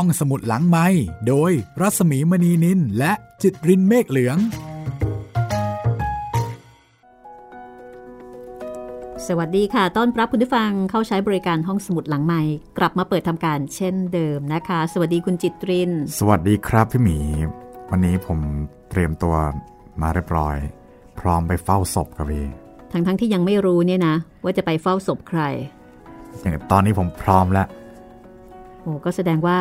ห้องสมุดหลังไม้โดยรัสมีมณีนินและจิตรินเมฆเหลือง สวัสดีค่ะ ต้อนรับคุณผู้ฟังเข้าใช้บริการห้องสมุดหลังใหม่กลับมาเปิดทำการเช่นเดิมนะคะ สวัสดีคุณจิตริน สวัสดีครับพี่หมี วันนี้ผมเตรียมตัวมาเรียบร้อย พร้อมไปเฝ้าศพครับพี่ทั้งทั้งที่ยังไม่รู้เนี่ยนะ ว่าจะไปเฝ้าศพใครอย่างตอนนี้ผมพร้อมแล้ว โอ้ก็แสดงว่า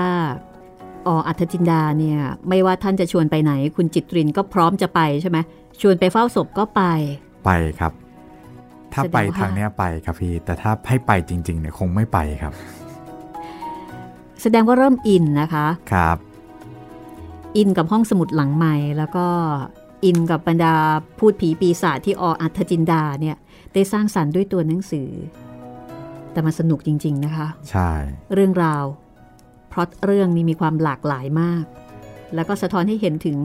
ออัธจินดาเนี่ยไม่ว่าท่านจะชวนไปไหน คุณจิตรินก็พร้อมจะไปใช่ไหมชวนไปเฝ้าศพก็ไป ไปครับ ถ้าไปแสดงว่าทางเนี้ยไปครับพี่แต่ถ้าให้ไปจริงๆเนี่ยคงไม่ไปครับ แสดงว่าเริ่มอินนะคะครับ อินกับห้องสมุดหลังใหม่ แล้วก็อินกับบรรดาพูดผีปีศาจที่ออัธจินดาเนี่ยได้สร้างสรรค์ด้วยตัวหนังสือ แต่มันสนุกจริง ๆนะคะ ใช่ เรื่องราวเพราะเรื่องนี้มีความหลากหลายมาก แล้วก็สะท้อนให้เห็นถึง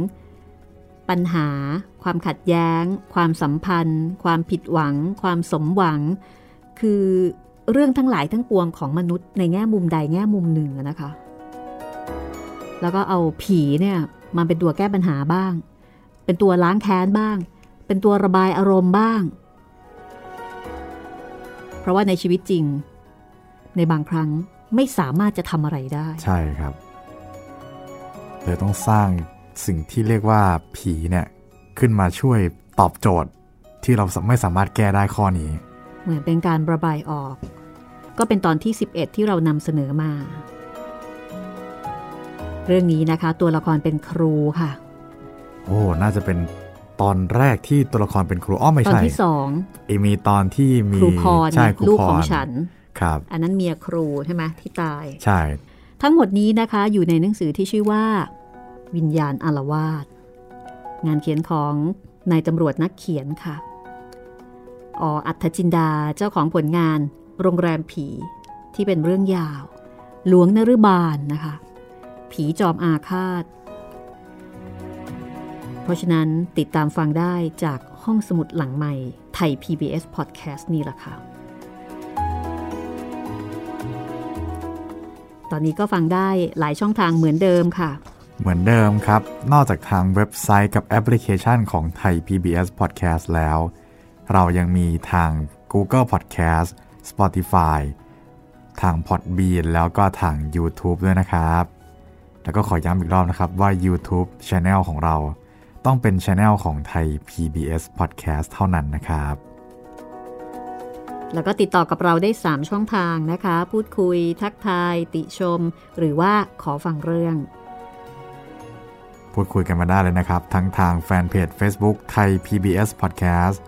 ปัญหา ความขัดแย้ง ความสัมพันธ์ ความผิดหวัง ความสมหวัง คือเรื่องทั้งหลายทั้งปวงของมนุษย์ในแง่มุมใดแง่มุมหนึ่งนะคะ แล้วก็เอาผีเนี่ยมาเป็นตัวแก้ปัญหาบ้าง เป็นตัวล้างแค้นบ้าง เป็นตัวระบายอารมณ์บ้าง เพราะว่าในชีวิตจริง ในบางครั้ง ไม่สามารถจะทำอะไรได้ ใช่ครับเลยต้องสร้างสิ่งที่เรียกว่าผีเนี่ยขึ้นมาช่วยตอบโจทย์ ที่เราไม่สามารถแก้ได้ข้อนี้ เหมือนเป็นการระบายออก ก็เป็นตอนที่ 11 ที่เรานำเสนอมา เรื่องนี้นะคะ ตัวละครเป็นครูค่ะ โอ้ น่าจะเป็นตอนแรกที่ตัวละครเป็นครูอ้อไม่ตอนใช่ที่สองเอมีตอนที่มีครูพรใช่ครูลูกพของรฉัน ครับ อันนั้นเมียครูใช่ไหมที่ตาย ใช่ ทั้งหมดนี้นะคะอยู่ในหนังสือที่ชื่อว่า วิญญาณอารวาสงานเขียนของนายตำรวจนักเขียนค่ะออัธจินดาเจ้าของผลงาน โรงแรมผีที่เป็นเรื่องยาว หลวงนรุบาลนะคะ ผีจอมอาฆาต เพราะฉะนั้นติดตามฟังได้จากห้องสมุดหลังใหม่ไทย PBS Podcast นี่แหละค่ะ ตอนนี้ก็ฟังได้หลายช่องทางเหมือนเดิมค่ะ เหมือนเดิมครับ นอกจากทางเว็บไซต์กับแอปพลิเคชันของไทย PBS Podcast แล้ว เรายังมีทาง Google Podcast Spotify ทาง Podbean แล้วก็ทาง YouTube ด้วยนะครับ แล้วก็ขอย้ำอีกรอบนะครับว่า YouTube Channel ของเรา ต้องเป็น Channel ของไทย PBS Podcast เท่านั้นนะครับ แล้วก็ติดต่อกับเราได้ 3 ช่องทางนะคะ พูดคุย ทักทาย ติชม หรือว่าขอฟังเรื่อง พูดคุยกันมาได้เลยนะครับ ทั้งทางแฟนเพจ Facebook ไทย PBS Podcast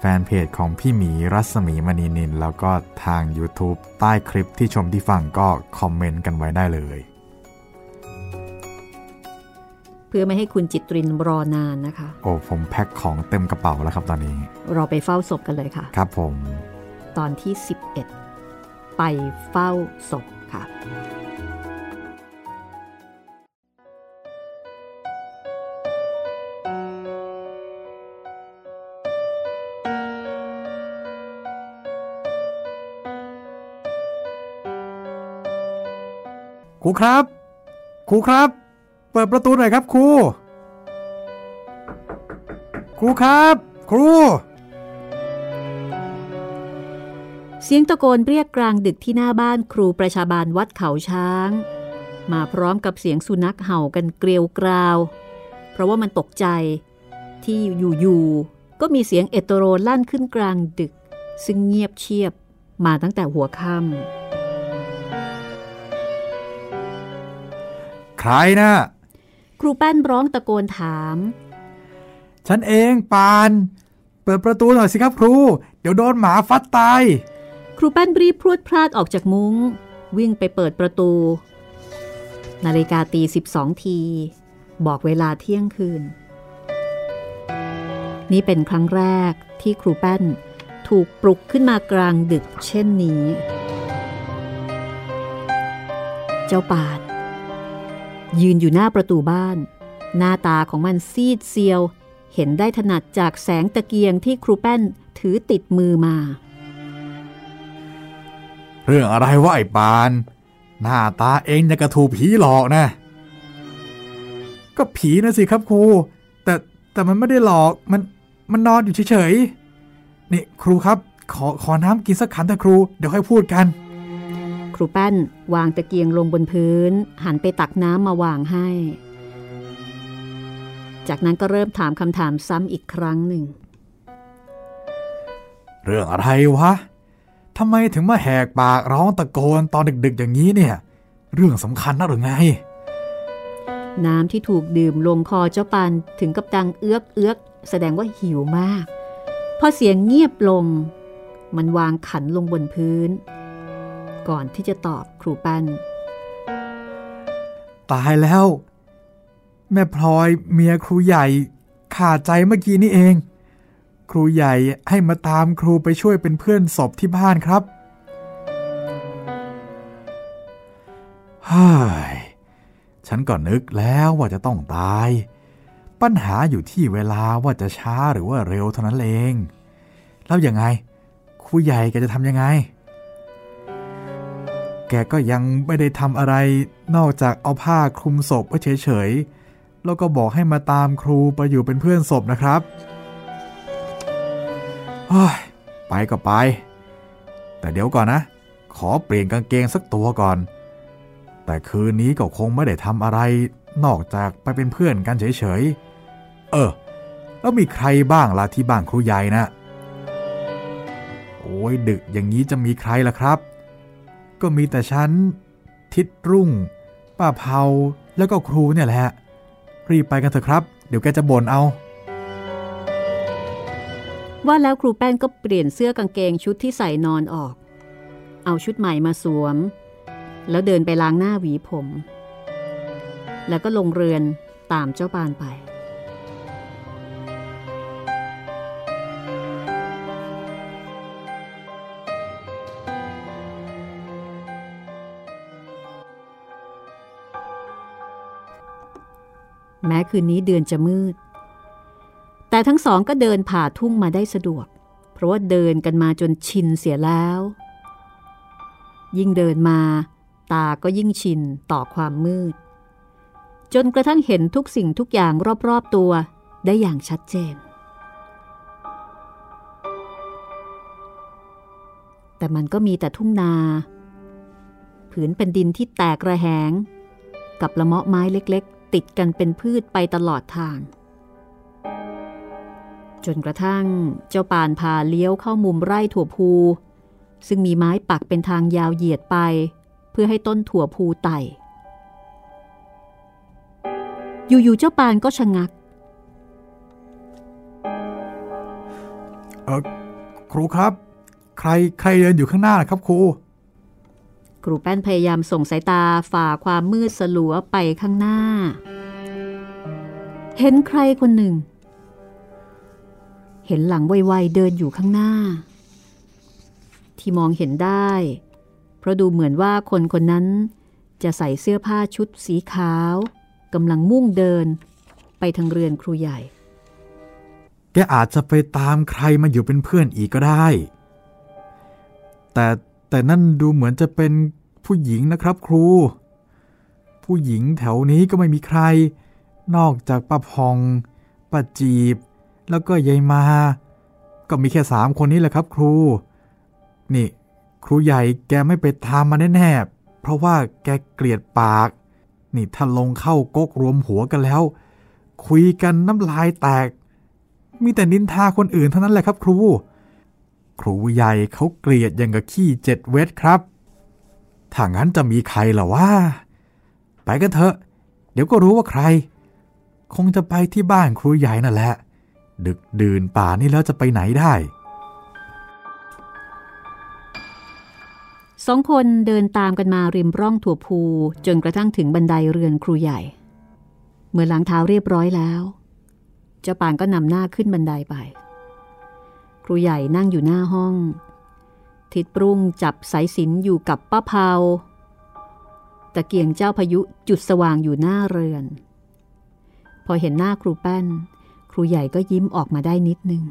แฟนเพจของพี่หมีรัศมีมณีนิน แล้วก็ทาง YouTube ใต้คลิปที่ชมที่ฟังก็คอมเมนต์กันไว้ได้เลย เพื่อไม่ให้คุณจิตรินรอนานนะคะ โอ้ผมแพ็คของเต็มกระเป๋าแล้วครับตอนนี้ เราไปเฝ้าศพกันเลยค่ะ ครับผม ตอนที่ 11 ไปเฝ้าศพค่ะ ครูครับ ครูครับ เปิดประตูหน่อยครับครู ครูครับ ครู เสียงตะโกนเรียกกลางดึกที่หน้าบ้านครูประชาบาลวัดเขาช้าง มาพร้อมกับเสียงสุนัขเห่ากันเกลียวกราว เพราะว่ามันตกใจที่อยู่ๆก็มีเสียงเอตโรลั่นขึ้นกลางดึก ซึ่งเงียบเชียบมาตั้งแต่หัวค่ใครนะำครูแป้นร้องตะโกนถาม ฉันเองปาน เปิดประตูหน่อยสิครับครู เดี๋ยวโดนหมาฟัดตาย ครูแป้นรีบพรวดพลาดออกจากมุง้ง วิ่งไปเปิดประตู นาฬิกาตีสิบสองที บอกเวลาเที่ยงคืน นี่เป็นครั้งแรกที่ครูแป้นถูกปลุกขึ้นมากลางดึกเช่นนี้ เจ้าปาดยืนอยู่หน้าประตูบ้าน หน้าตาของมันซีดเซียว เห็นได้ถนัดจากแสงตะเกียงที่ครูแป้นถือติดมือมา เรื่องอะไรวะไอ้ปาน หน้าตาเองจะกระถูกผีหลอกนะ ก็ผีนะสิครับครู แต่แต่มันไม่ได้หลอกมันมันนอนอยู่เฉยๆนี่ครูครับขอขอน้ำกินสักขันเถอะครูเดี๋ยวค่อยพูดกัน ครูแป้นวางตะเกียงลงบนพื้น หันไปตักน้ำมาวางให้ จากนั้นก็เริ่มถามคำถามซ้ำอีกครั้งหนึ่ง เรื่องอะไรวะ ทำไมถึงมาแหกปากร้องตะโกนตอนดึกๆอย่างนี้เนี่ย เรื่องสำคัญนะหรือไง น้ำที่ถูกดื่มลงคอเจ้าปานถึงกับดังเอื้อกเอื้อกแสดงว่าหิวมาก พอเสียงเงียบลง มันวางขันลงบนพื้น ก่อนที่จะตอบครูแป้นตายแล้ว แม่พลอยเมียครูใหญ่ขาดใจเมื่อกี้นี่เอง ครูใหญ่ให้มาตามครูไปช่วยเป็นเพื่อนศพที่บ้านครับเฮ้ยฉันก็นึกแล้วว่าจะต้องตาย ปัญหาอยู่ที่เวลาว่าจะช้าหรือว่าเร็วเท่านั้นเอง แล้วยังไงครูใหญ่แกจะทำยังไง แกก็ยังไม่ได้ทำอะไรนอกจากเอาผ้าคลุมศพไว้เฉยๆ แล้วก็บอกให้มาตามครูไปอยู่เป็นเพื่อนศพนะครับ เฮ้ยไปก็ไป แต่เดี๋ยวก่อนนะ ขอเปลี่ยนกางเกงสักตัวก่อน แต่คืนนี้ก็คงไม่ได้ทำอะไร นอกจากไปเป็นเพื่อนกันเฉยๆ เออ แล้วมีใครบ้างล่ะที่บ้านครูใหญ่นะ โอ้ยดึกอย่างนี้จะมีใครล่ะครับ ก็มีแต่ฉัน ทิดรุ่ง ป้าเผาแล้วก็ครูเนี่ยแหละ รีบไปกันเถอะครับ เดี๋ยวแกจะบ่นเอา ว่าแล้วครูแป้นก็เปลี่ยนเสื้อกางเกงชุดที่ใส่นอนออก เอาชุดใหม่มาสวม แล้วเดินไปล้างหน้าหวีผม แล้วก็ลงเรือนตามเจ้าปานไป แม้คืนนี้เดือนจะมืด แต่ทั้งสองก็เดินผ่าทุ่งมาได้สะดวก เพราะว่าเดินกันมาจนชินเสียแล้ว ยิ่งเดินมา ตาก็ยิ่งชินต่อความมืด จนกระทั่งเห็นทุกสิ่งทุกอย่างรอบๆตัวได้อย่างชัดเจน แต่มันก็มีแต่ทุ่งนา ผืนเป็นดินที่แตกระแหง กับละเมาะไม้เล็กๆ ติดกันเป็นพืชไปตลอดทาง จนกระทั่งเจ้าปานพาเลี้ยวเข้ามุมไร่ถั่วพู ซึ่งมีไม้ปักเป็นทางยาวเหยียดไป เพื่อให้ต้นถั่วพูไต่ อยู่ๆเจ้าปานก็ชะงักเออครูครับ ใครใครเดินอยู่ข้างหน้าครับครูครูแป้นพยายามส่งสายตาฝ่าความมืดสลัวไปข้างหน้า เห็นใครคนหนึ่ง เห็นหลังไวๆเดินอยู่ข้างหน้า ที่มองเห็นได้ เพราะดูเหมือนว่าคนคนนั้นจะใส่เสื้อผ้าชุดสีขาวกำลังมุ่งเดิน ไปทางเรือนครูใหญ่ แกอาจจะไปตามใครมาอยู่เป็นเพื่อนอีกก็ได้ แต่แต่นั่นดูเหมือนจะเป็นผู้หญิงนะครับครู ผู้หญิงแถวนี้ก็ไม่มีใคร นอกจากป้าพองป้าจีบ แล้วก็ยายมา ก็มีแค่สามคนนี้แหละครับ ครู นี่ ครูใหญ่แกไม่ไปตามมาแน่ๆเพราะว่าแกเกลียดปาก นี่ถ้าลงเข้าก๊กรวมหัวกันแล้ว คุยกันน้ำลายแตก มีแต่นินทาคนอื่นเท่านั้นแหละครับ ครู ครูใหญ่เขาเกลียดอย่างกับขี้เจ็ดเวทครับถ้างั้นจะมีใครล่ะวะไปกันเถอะ เดี๋ยวก็รู้ว่าใคร คงจะไปที่บ้านครูใหญ่นั่นแหละ ดึกดื่นป่านี่แล้วจะไปไหนได้ สองคนเดินตามกันมาริมร่องถั่วพูจนกระทั่งถึงบันไดเรือนครูใหญ่ เมื่อล้างเท้าเรียบร้อยแล้ว เจ้าปานก็นำหน้าขึ้นบันไดไป ครูใหญ่นั่งอยู่หน้าห้อง ทิดปรุงจับสายสินอยู่กับป้าเผาตะเกียงเจ้าพายุจุดสว่างอยู่หน้าเรือน พอเห็นหน้าครูแป้น รูใหญ่ก็ยิ้มออกมาได้นิดนึง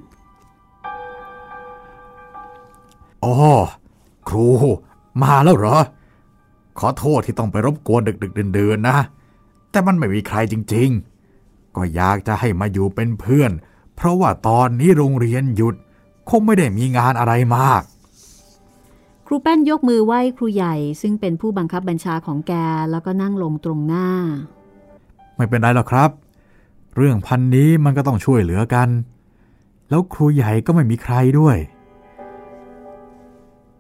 อ๋อครูมาแล้วเหรอ ขอโทษที่ต้องไปรบกวนดึกๆเดินๆนะ แต่มันไม่มีใครจริง ๆ ก็อยากจะให้มาอยู่เป็นเพื่อน เพราะว่าตอนนี้โรงเรียนหยุด คงไม่ได้มีงานอะไรมาก ครูแป้นยกมือไหว้ครูใหญ่ซึ่งเป็นผู้บังคับบัญชาของแกแล้วก็นั่งลงตรงหน้า ไม่เป็นไรหรอกครับ เรื่องพันนี้มันก็ต้องช่วยเหลือกัน แล้วครูใหญ่ก็ไม่มีใครด้วย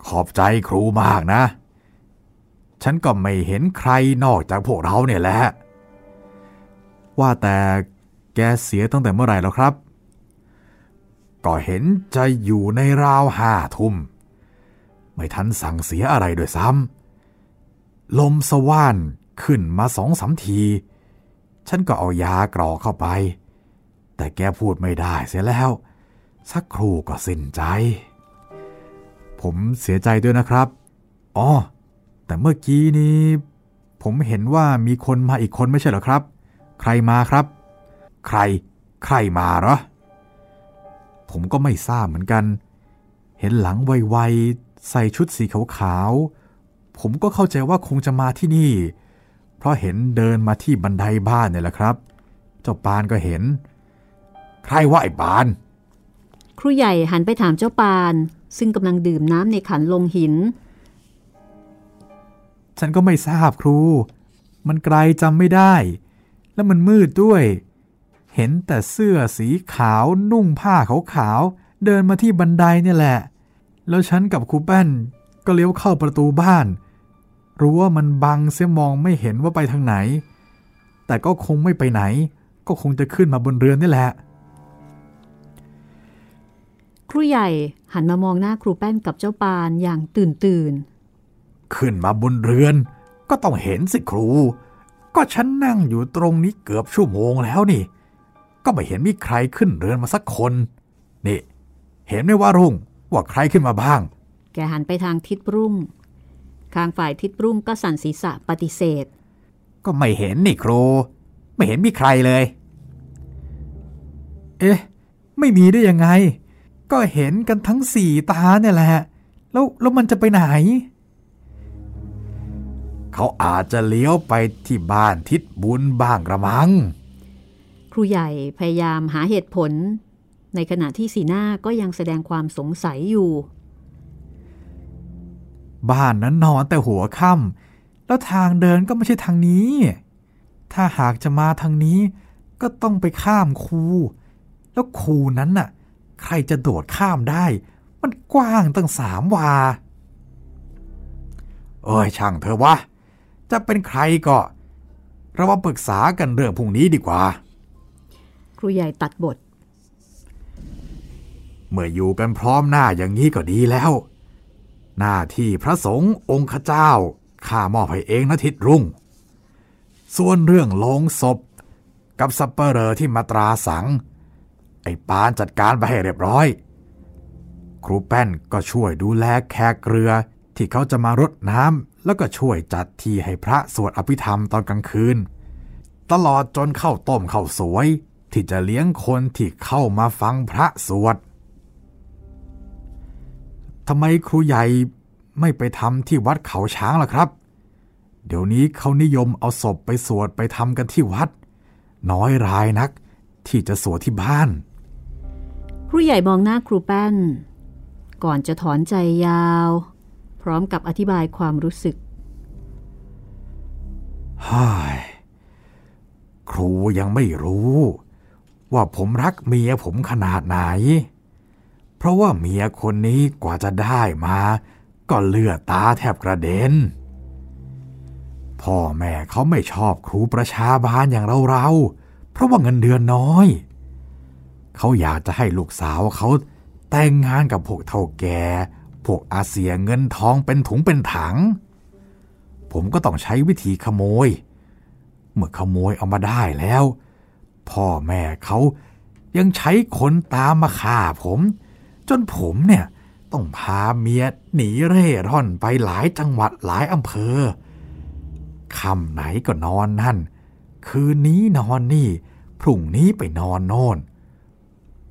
ขอบใจครูมากนะ ฉันก็ไม่เห็นใครนอกจากพวกเราเนี่ยแหละ ว่าแต่แกเสียตั้งแต่เมื่อไหร่แล้วครับ ก็เห็นจะอยู่ในราวห้าทุ่ม ไม่ทันสั่งเสียอะไรด้วยซ้ำลมสว่านขึ้นมาสองสามที ฉันก็เอายากรอกเข้าไป แต่แกพูดไม่ได้เสียแล้ว สักครู่ก็สิ้นใจ ผมเสียใจด้วยนะครับ อ๋อ แต่เมื่อกี้นี้ ผมเห็นว่ามีคนมาอีกคนไม่ใช่เหรอครับ ใครมาครับ ใคร ใครมาเหรอ ผมก็ไม่ทราบเหมือนกัน เห็นหลังไวๆใส่ชุดสีขาวๆผมก็เข้าใจว่าคงจะมาที่นี่ เพราะเห็นเดินมาที่บันไดบ้านเนี่ยแหละครับ เจ้าปานก็เห็น ใครว่าไอ้ปาน ครูใหญ่หันไปถามเจ้าปาน ซึ่งกำลังดื่มน้ำในขันลงหิน ฉันก็ไม่ทราบครู มันไกลจำไม่ได้ แล้วมันมืดด้วย เห็นแต่เสื้อสีขาวนุ่งผ้าขาวๆเดินมาที่บันไดเนี่ยแหละ แล้วฉันกับครูแป้นก็เลี้ยวเข้าประตูบ้าน รู้ว่ามันบังเสียมองไม่เห็นว่าไปทางไหน แต่ก็คงไม่ไปไหน ก็คงจะขึ้นมาบนเรือนนี่แหละ ครูใหญ่หันมามองหน้าครูแป้นกับเจ้าปานอย่างตื่นตื่น ขึ้นมาบนเรือน ก็ต้องเห็นสิครู ก็ฉันนั่งอยู่ตรงนี้เกือบชั่วโมงแล้วนี่ ก็ไม่เห็นมีใครขึ้นเรือนมาสักคน นี่ เห็นไหมว่ารุ่งว่าใครขึ้นมาบ้าง แกหันไปทางทิศรุ่ง ข้างฝ่ายทิศรุ่งก็สั่นศีรษะปฏิเสธ ก็ไม่เห็นนี่ครู ไม่เห็นมีใครเลย เอ๊ะ ไม่มีได้ยังไง ก็เห็นกันทั้งสี่ตาเนี่ยแหละ แล้วแล้วมันจะไปไหน เขาอาจจะเลี้ยวไปที่บ้านทิศบุญบ้างกระมัง ครูใหญ่พยายามหาเหตุผล ในขณะที่สีหน้าก็ยังแสดงความสงสัยอยู่ บ้านนั้นนอนแต่หัวค่ำแล้วทางเดินก็ไม่ใช่ทางนี้ ถ้าหากจะมาทางนี้ ก็ต้องไปข้ามคูแล้วคูนั้นน่ะ ใครจะโดดข้ามได้ มันกว้างตั้งสามวา เอ้ยช่างเธอวะ จะเป็นใครก็เรามาปรึกษากันเรื่องพรุ่งนี้ดีกว่า ครูใหญ่ตัดบท เมื่ออยู่กันพร้อมหน้าอย่างนี้ก็ดีแล้ว หน้าที่พระสงฆ์องค์ขเจ้าข้ามอบให้เองนะทิดรุ่ง ส่วนเรื่องโลงศพ กับสัปเปเหรอที่มาตราสัง ไอ้ปานจัดการไปให้เรียบร้อย ครูแป้นก็ช่วยดูแลแขกเรือที่เขาจะมารดน้ำแล้วก็ช่วยจัดที่ให้พระสวดอภิธรรมตอนกลางคืน ตลอดจนเข้าต้มเข้าสวย ที่จะเลี้ยงคนที่เข้ามาฟังพระสวด ทำไมครูใหญ่ไม่ไปทำที่วัดเขาช้างล่ะครับ เดี๋ยวนี้เขานิยมเอาศพไปสวดไปทำกันที่วัด น้อยรายนักที่จะสวดที่บ้าน ครูใหญ่มองหน้าครูแป้น ก่อนจะถอนใจยาว พร้อมกับอธิบายความรู้สึกฮ่ายครูยังไม่รู้ ว่าผมรักเมียผมขนาดไหน เพราะว่าเมียคนนี้กว่าจะได้มา ก็เลือดตาแทบกระเด็น พ่อแม่เขาไม่ชอบครูประชาบาลอย่างเราเราๆเพราะว่าเงินเดือนน้อย เขาอยากจะให้ลูกสาวเขาแต่งงานกับพวกเท่าแก่พวกอาเซียเงินทองเป็นถุงเป็นถัง ผมก็ต้องใช้วิธีขโมย เมื่อขโมยเอามาได้แล้ว พ่อแม่เขายังใช้คนตามมาฆ่าผม จนผมเนี่ยต้องพาเมียหนีเร่ร่อนไปหลายจังหวัดหลายอำเภอคำไหนก็นอนนั่น คืนนี้นอนนี่ พรุ่งนี้ไปนอนโน่น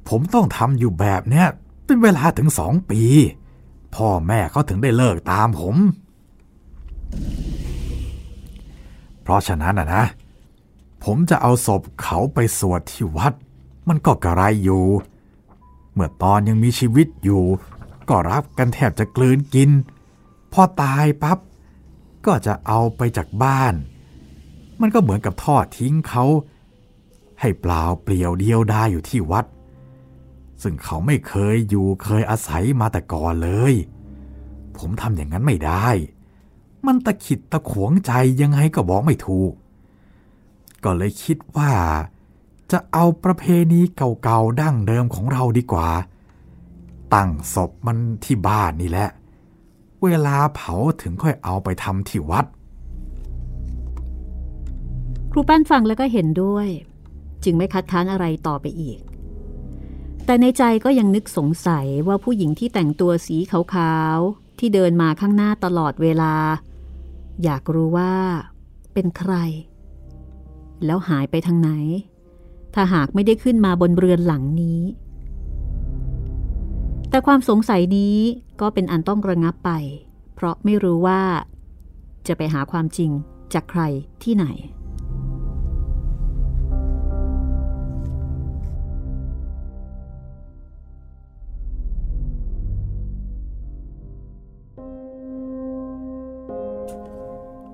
ผมต้องทำอยู่แบบเนี้ยเป็นเวลาถึงสองปี พ่อแม่เขาถึงได้เลิกตามผม เพราะฉะนั้นอะนะ ผมจะเอาศพเขาไปสวดที่วัด มันก็กระไรอยู่ เมื่อตอนยังมีชีวิตอยู่ ก็รับกันแทบจะกลืนกิน พอตายปับ๊บก็จะเอาไปจากบ้าน มันก็เหมือนกับทอดทิ้งเขา ให้เปล่าเปลี่ยวเดียวได้อยู่ที่วัด ซึ่งเขาไม่เคยอยู่เคยอาศัยมาแต่ก่อนเลย ผมทำอย่างนั้นไม่ได้ มันตะขิดตะขวงใจยังไงก็บอกไม่ถูก ก็เลยคิดว่า จะเอาประเพณีเก่าๆดั้งเดิมของเราดีกว่า ตั้งศพมันที่บ้านนี่แหละ เวลาเผาถึงค่อยเอาไปทำที่วัด ครูแป้นฟังแล้วก็เห็นด้วย จึงไม่คัดค้านอะไรต่อไปอีก แต่ในใจก็ยังนึกสงสัยว่าผู้หญิงที่แต่งตัวสีขาวๆ ที่เดินมาข้างหน้าตลอดเวลา อยากรู้ว่าเป็นใคร แล้วหายไปทางไหน ถ้าหากไม่ได้ขึ้นมาบนเรือนหลังนี้ แต่ความสงสัยนี้ก็เป็นอันต้องระงับไป เพราะไม่รู้ว่า จะไปหาความจริงจากใครที่ไหน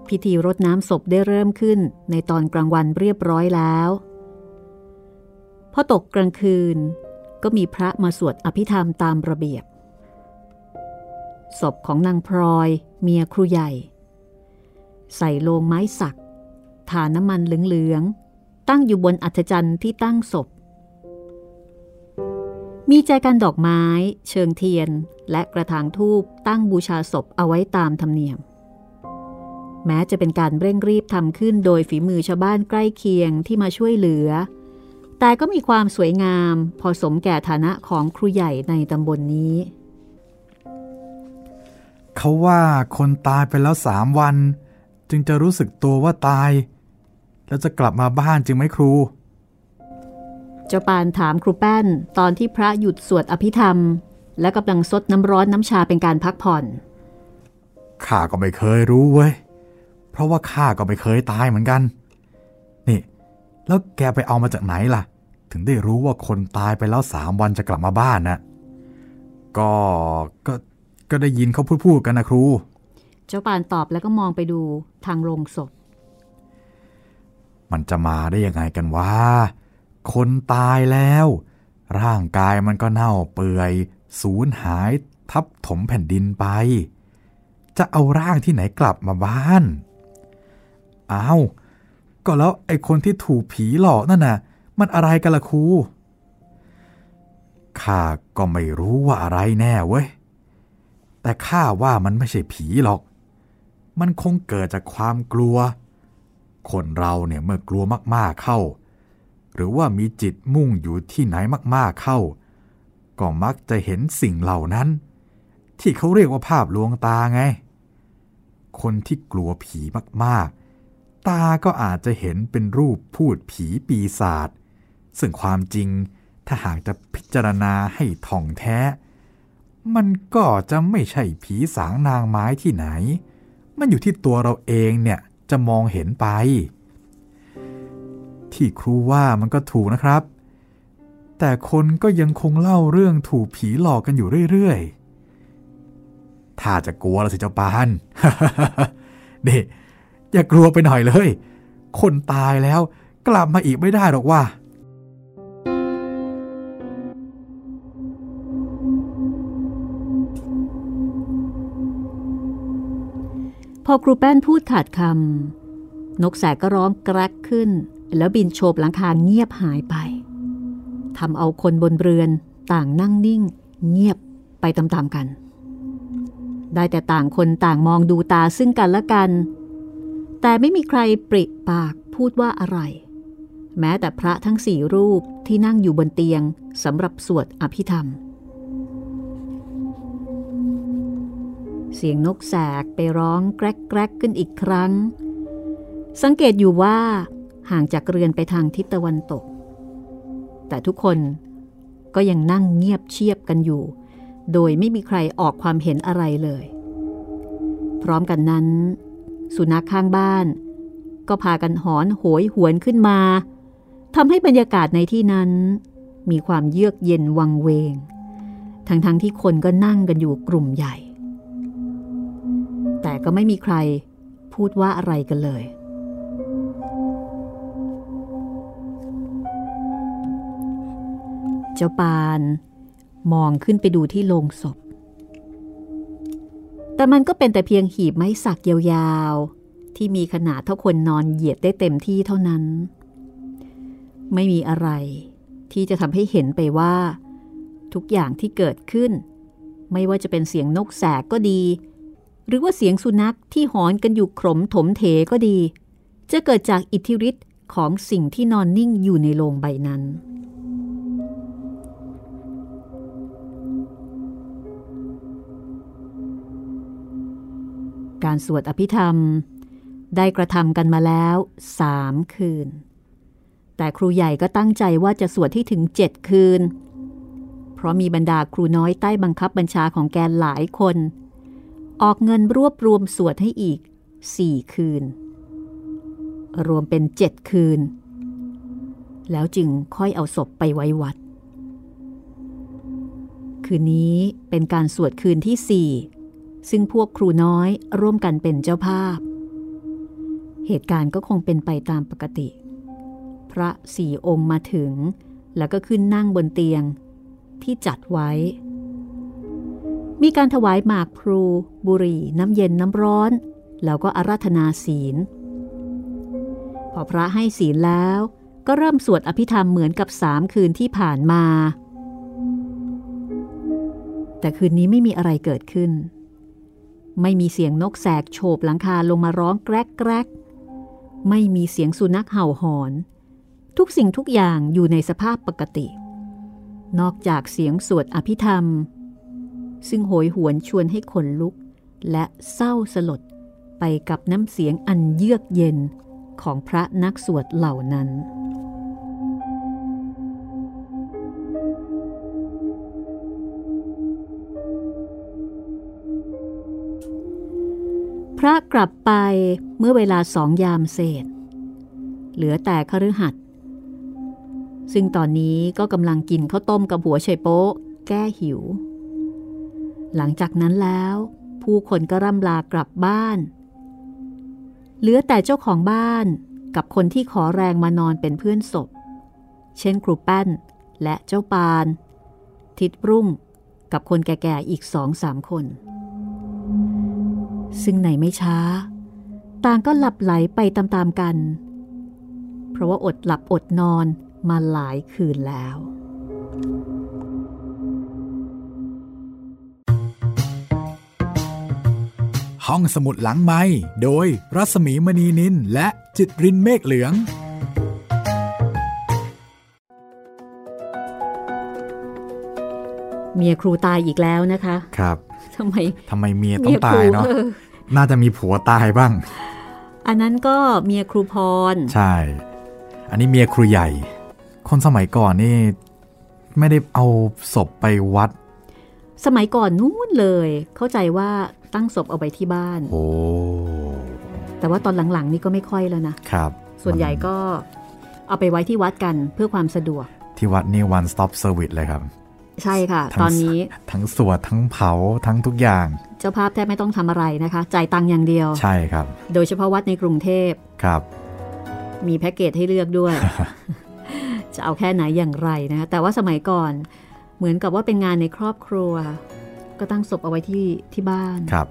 พิธีรดน้ำศพได้เริ่มขึ้นในตอนกลางวันเรียบร้อยแล้ว พอตกกลางคืน ก็มีพระมาสวดอภิธรรมตามระเบียบ ศพของนางพลอยเมียครูใหญ่ ใส่โลงไม้สักทาน้ำมันเหลืองๆ ตั้งอยู่บนอัฐจันทร์ที่ตั้งศพ มีใจกันดอกไม้ เชิงเทียน และกระถางทูบตั้งบูชาศพเอาไว้ตามธรรมเนียม แม้จะเป็นการเร่งรีบทำขึ้นโดยฝีมือชาวบ้านใกล้เคียงที่มาช่วยเหลือ แต่ก็มีความสวยงามพอสมแก่ฐานะของครูใหญ่ในตำบลนนี้ เขาว่าคนตายไปแล้วสามวัน จึงจะรู้สึกตัวว่าตาย แล้วจะกลับมาบ้านจึงไหมครู เจ้าปานถามครูแป้นตอนที่พระหยุดสวดอภิธรรม และกำลังซดน้ำร้อนน้ำชาเป็นการพักผ่อนข้าก็ไม่เคยรู้เว้ย เพราะว่าข้าก็ไม่เคยตายเหมือนกัน นี่ แล้วแกไปเอามาจากไหนล่ะ ถึงได้รู้ว่าคนตายไปแล้วสามวันจะกลับมาบ้านนะก็ก็ก็ได้ยินเขาพูดพูดกันนะครู เจ้าปานตอบแล้วก็มองไปดูทางโรงศพ มันจะมาได้ยังไงกันวะคนตายแล้ว ร่างกายมันก็เน่าเปื่อยสูญหายทับถมแผ่นดินไป จะเอาร่างที่ไหนกลับมาบ้าน อ้าว ก็แล้วไอ้คนที่ถูกผีหลอกนั่นน่ะ มันอะไรกันล่ะครูข้าก็ไม่รู้ว่าอะไรแน่เว้ย แต่ข้าว่ามันไม่ใช่ผีหรอก มันคงเกิดจากความกลัว คนเราเนี่ยเมื่อกลัวมากๆเข้า หรือว่ามีจิตมุ่งอยู่ที่ไหนมากๆเข้า ก็มักจะเห็นสิ่งเหล่านั้น ที่เขาเรียกว่าภาพลวงตาไง คนที่กลัวผีมากๆ ตาก็อาจจะเห็นเป็นรูปพูดผีปีศาจ ซึ่งความจริงถ้าหากจะพิจารณาให้ท่องแท้ มันก็จะไม่ใช่ผีสางนางไม้ที่ไหน มันอยู่ที่ตัวเราเองเนี่ยจะมองเห็นไป ที่ครูว่ามันก็ถูกนะครับ แต่คนก็ยังคงเล่าเรื่องถูกผีหลอกกันอยู่เรื่อยๆ ถ้าจะกลัวละสิเจ้าปานนี่อย่ากลัวไปหน่อยเลย คนตายแล้วกลับมาอีกไม่ได้หรอกว่า พอครูแป้นพูดขาดคำนกแสกก็ร้องกรักขึ้น แล้วบินโฉบหลังคาเงียบหายไปทำเอาคนบนเรือนต่างนั่งนิ่ง เงียบไปตามๆกัน ได้แต่ต่างคนต่างมองดูตาซึ่งกันและกัน แต่ไม่มีใครปริปากพูดว่าอะไร แม้แต่พระทั้งสี่รูปที่นั่งอยู่บนเตียงสำหรับสวดอภิธรรม เสียงนกแสกไปร้องแกรกแกรกขึ้นอีกครั้ง สังเกตอยู่ว่า ห่างจากเรือนไปทางทิศตะวันตก แต่ทุกคนก็ยังนั่งเงียบเชียบกันอยู่ โดยไม่มีใครออกความเห็นอะไรเลย พร้อมกันนั้น สุนัขข้างบ้าน ก็พากันหอนโหยหวนขึ้นมาทำให้บรรยากาศในที่นั้น มีความเยือกเย็นวังเวง ทั้งๆทที่คนก็นั่งกันอยู่กลุ่มใหญ่ แต่ก็ไม่มีใครพูดว่าอะไรกันเลย เจ้าปานมองขึ้นไปดูที่โลงศพ แต่มันก็เป็นแต่เพียงหีบไม้สักยาวๆ ที่มีขนาดเท่าคนนอนเหยียดได้เต็มที่เท่านั้น ไม่มีอะไรที่จะทำให้เห็นไปว่า ทุกอย่างที่เกิดขึ้น ไม่ว่าจะเป็นเสียงนกแสกก็ดี รือว่าเสียงสุนัขที่หอนกันอยู่ขมถมเถก็ดี จะเกิดจากอิทธิฤทธิ์ของสิ่งที่นอนนิ่งอยู่ในโลงใบนั้น การสวดอภิธรรม ได้กระทำกันมาแล้วสามคืน แต่ครูใหญ่ก็ตั้งใจว่าจะสวดที่ถึงเจ็ดคืน เพราะมีบรรดาครูน้อยใต้บังคับบัญชาของแกนหลายคน ออกเงินรวบรวมสวดให้อีกสี่คืน รวมเป็นเจ็ดคืน แล้วจึงค่อยเอาศพไปไว้วัด คืนนี้เป็นการสวดคืนที่สี่ซึ่งพวกครูน้อยร่วมกันเป็นเจ้าภาพ เหตุการณ์ก็คงเป็นไปตามปกติ พระสี่องค์มาถึง แล้วก็ขึ้นนั่งบนเตียงที่จัดไว้ มีการถวายหมากพลูบุหรี่ น้ำเย็นน้ำร้อน แล้วก็อาราธนาศีล พอพระให้ศีลแล้วก็เริ่มสวดอภิธรรมเหมือนกับสามคืนที่ผ่านมา แต่คืนนี้ไม่มีอะไรเกิดขึ้น ไม่มีเสียงนกแสกโฉบหลังคาลงมาร้องแกรกแกรกไม่มีเสียงสุนัขเห่าหอน ทุกสิ่งทุกอย่างอยู่ในสภาพปกติ นอกจากเสียงสวดอภิธรรม ซึ่งโหยหวนชวนให้ขนลุก และเศร้าสลดไปกับน้ำเสียงอันเยือกเย็นของพระนักสวดเหล่านั้น พระกลับไปเมื่อเวลาสองยามเศษ เหลือแต่คฤหัสซึ่งตอนนี้ก็กำลังกินข้าวต้มกับหัวไชโป๊ะแก้หิว หลังจากนั้นแล้ว ผู้คนก็ร่ำลากลับบ้าน เหลือแต่เจ้าของบ้านกับคนที่ขอแรงมานอนเป็นเพื่อนศพ เช่นครูแป้นและเจ้าปาน ทิดรุ่งกับคนแก่ๆอีกสองสามคน ซึ่งในไม่ช้า ต่างก็หลับไหลไปตามๆกัน เพราะว่าอดหลับอดนอนมาหลายคืนแล้ว ห้องสมุดหลังไม้โดยรัสมีมณีนินและจิตรินเมฆเหลือง เมียครูตายอีกแล้วนะคะ ครับทำไมทำไมเมียต้องตายเนาะน่าจะมีผัวตายบ้าง อันนั้นก็เมียครูพร ใช่ อันนี้เมียครูใหญ่ คนสมัยก่อนนี่ ไม่ได้เอาศพไปวัด สมัยก่อนนู้นเลย เข้าใจว่า ตั้งศพเอาไปที่บ้าน โอ้ แต่ว่าตอนหลังๆ นี่ก็ไม่ค่อยแล้วนะ ครับ ส่วนใหญ่ก็เอาไปไว้ที่วัดกันเพื่อความสะดวก ที่วัดนี่ one stop service เลยครับ ใช่ค่ะ ตอนนี้ทั้งสวดทั้งเผาทั้งทุกอย่าง เจ้าภาพแทบไม่ต้องทำอะไรนะคะ จ่ายตังค์อย่างเดียว ใช่ครับ โดยเฉพาะวัดในกรุงเทพ ครับ มีแพ็กเกจให้เลือกด้วย จะเอาแค่ไหนอย่างไรนะคะแต่ว่าสมัยก่อนเหมือนกับว่าเป็นงานในครอบครัว ก็ตั้งศพเอาไว้ที่ที่บ้านครับ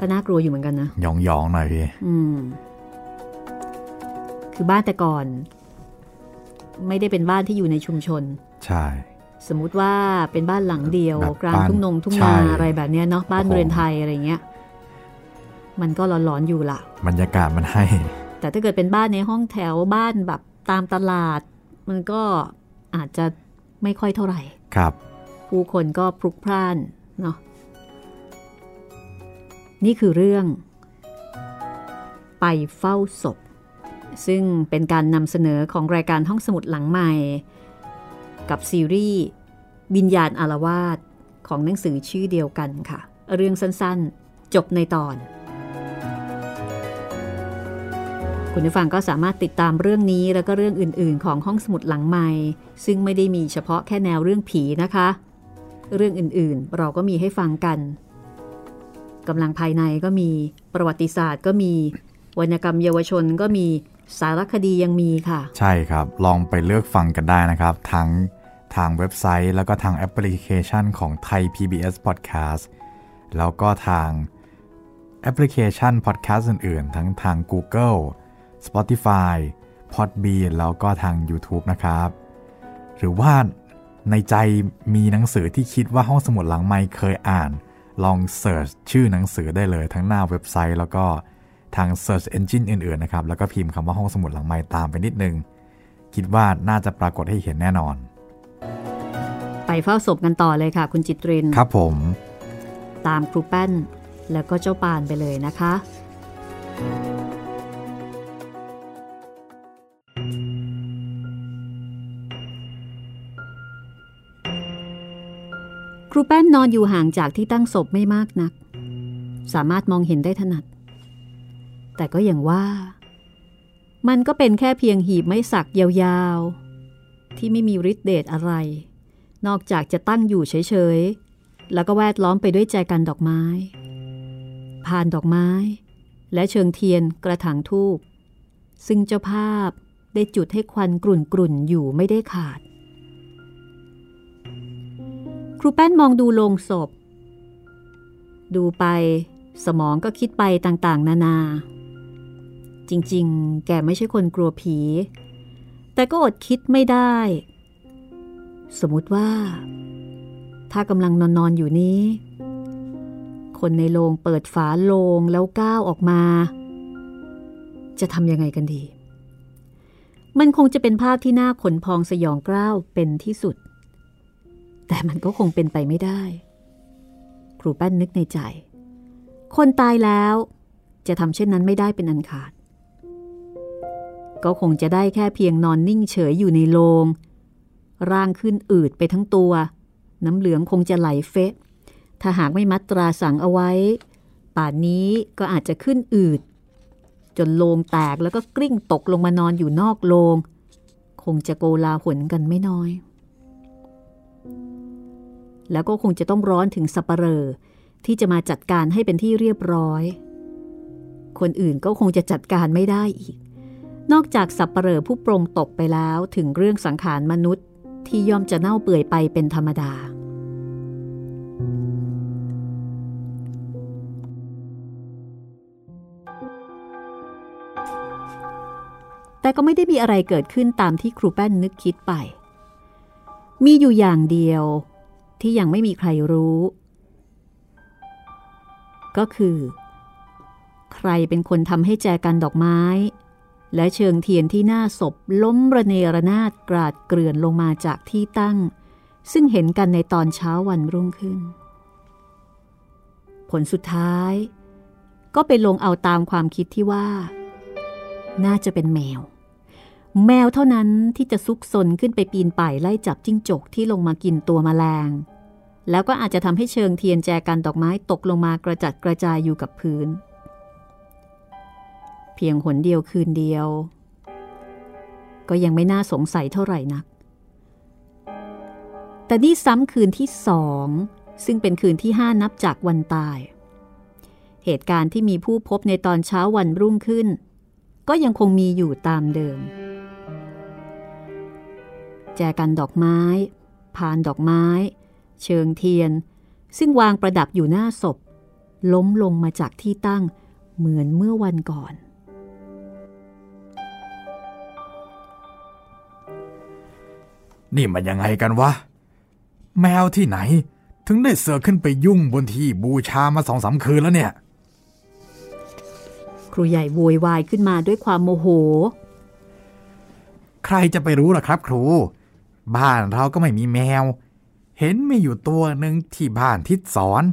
ก็น่ากลัวอยู่เหมือนกันนะยองยองหน่อยพี่อืม คือบ้านแต่ก่อน ไม่ได้เป็นบ้านที่อยู่ในชุมชน ใช่ สมมุติว่าเป็นบ้านหลังเดียว กลางทุ่งนงทุ่งนาอะไรแบบนี้เนาะบ้านเรือนไทยอะไรเงี้ย มันก็หลอนๆอยู่ละบรรยากาศมันให้ แต่ถ้าเกิดเป็นบ้านในห้องแถวบ้านแบบตามตลาด มันก็อาจจะไม่ค่อยเท่าไหร่ ครับ ผู้คนก็พลุกพล่านเนาะนี่คือเรื่อง ไปเฝ้าศพ ซึ่งเป็นการนำเสนอของรายการห้องสมุดหลังใหม่ กับซีรีส์วิญญาณอารวาสของหนังสือชื่อเดียวกันค่ะ เรื่องสั้นๆ จบในตอน คุณผู้ฟังก็สามารถติดตามเรื่องนี้แล้วก็เรื่องอื่นๆ ของห้องสมุดหลังใหม่ ซึ่งไม่ได้มีเฉพาะแค่แนวเรื่องผีนะคะ เรื่องอื่นๆ เราก็มีให้ฟังกันกำลังภายในก็มีประวัติศาสตร์ก็มี วรรณกรรมเยาวชนก็มีสารคดียังมีค่ะ ใช่ครับ ลองไปเลือกฟังกันได้นะครับ ทั้งทางเว็บไซต์ แล้วก็ทางแอปพลิเคชันของไทย PBS Podcast แล้วก็ทางแอปพลิเคชัน podcast อื่นๆ ทั้งทาง Google Spotify Podbean แล้วก็ทาง YouTube นะครับ หรือว่า ในใจมีหนังสือที่คิดว่าห้องสมุดหลังไม้เคยอ่าน ลองเสิร์ชชื่อหนังสือได้เลยทั้งหน้าเว็บไซต์ แล้วก็ทาง Search Engine อื่นๆนะครับ แล้วก็พิมพ์คำว่าห้องสมุดหลังไม้ตามไปนิดนึง คิดว่าน่าจะปรากฏให้เห็นแน่นอน ไปเฝ้าศพกันต่อเลยค่ะ คุณจิตริน ครับผม ตามครูแป้น แล้วก็เจ้าปานไปเลยนะคะ ครูแป้นนอนอยู่ห่างจากที่ตั้งศพไม่มากนัก สามารถมองเห็นได้ถนัด แต่ก็อย่างว่า มันก็เป็นแค่เพียงหีบไม้สักยาวๆ ที่ไม่มีฤทธิ์เดชอะไร นอกจากจะตั้งอยู่เฉยๆ แล้วก็แวดล้อมไปด้วยแจกันดอกไม้ ผ่านดอกไม้ และเชิงเทียนกระถางทูบซึ่งเจ้าภาพได้จุดให้ควันกรุ่นๆอยู่ไม่ได้ขาด ครูแป้นมองดูโลงศพ ดูไปสมองก็คิดไปต่างๆ นานา จริงๆ แกไม่ใช่คนกลัวผี แต่ก็อดคิดไม่ได้ สมมติว่า ถ้ากำลังนอนนอนอยู่นี้ คนในโรงเปิดฝาโลงแล้วก้าวออกมา จะทำยังไงกันดี มันคงจะเป็นภาพที่น่าขนพองสยองกล้าวเป็นที่สุด แต่มันก็คงเป็นไปไม่ได้ ครูแป้นนึกในใจ คนตายแล้วจะทำเช่นนั้นไม่ได้เป็นอันขาด ก็คงจะได้แค่เพียงนอนนิ่งเฉยอยู่ในโรงร่างขึ้นอืดไปทั้งตัว น้ำเหลืองคงจะไหลเฟะ ถ้าหากไม่มัดตราสั่งเอาไว้ ป่านนี้ก็อาจจะขึ้นอืด จนโลงแตกแล้วก็กลิ้งตกลงมานอนอยู่นอกโลง คงจะโกลาหลกันไม่น้อย แล้วก็คงจะต้องร้อนถึงสัปเหร่อที่จะมาจัดการให้เป็นที่เรียบร้อย คนอื่นก็คงจะจัดการไม่ได้อีก นอกจากสัปเหร่อผู้ปรงตกไปแล้วถึงเรื่องสังขารมนุษย์ที่ย่อมจะเน่าเปื่อยไปเป็นธรรมดา แต่ก็ไม่ได้มีอะไรเกิดขึ้นตามที่ครูแป้นนึกคิดไป มีอยู่อย่างเดียว ที่ยังไม่มีใครรู้ ก็คือ ใครเป็นคนทำให้แจกันดอกไม้ และเชิงเทียนที่หน้าศพล้มระเนระนาดกราดเกลื่อนลงมาจากที่ตั้ง ซึ่งเห็นกันในตอนเช้าวันรุ่งขึ้น ผลสุดท้าย ก็ไปลงเอาตามความคิดที่ว่า น่าจะเป็นแมว แมวเท่านั้นที่จะซุกซนขึ้นไปปีนป่ายไล่จับจิ้งจกที่ลงมากินตัวมแมลง แล้วก็อาจจะทำให้เชิงเทียนแจกันดอกไม้ตกลงมากระจัดกระจายอยู่กับพื้น เพียงหนเดียวคืนเดียว ก็ยังไม่น่าสงสัยเท่าไหร่นัก แต่นี่ซ้ำคืนที่สองซึ่งเป็นคืนที่ห้านับจากวันตาย เหตุการณ์ที่มีผู้พบในตอนเช้าวันรุ่งขึ้น ก็ยังคงมีอยู่ตามเดิม แจกันดอกไม้ พานดอกไม้ เชิงเทียน ซึ่งวางประดับอยู่หน้าศพ ล้มลงมาจากที่ตั้งเหมือนเมื่อวันก่อน นี่มันยังไงกันวะ แมวที่ไหน ถึงได้เสือขึ้นไปยุ่งบนที่บูชามาสองสามคืนแล้วเนี่ย ครูใหญ่โวยวายขึ้นมาด้วยความโมโห ใครจะไปรู้ล่ะครับครู บ้านเราก็ไม่มีแมว เห็นมีอยู่ตัวหนึ่งที่บ้านทิศสอน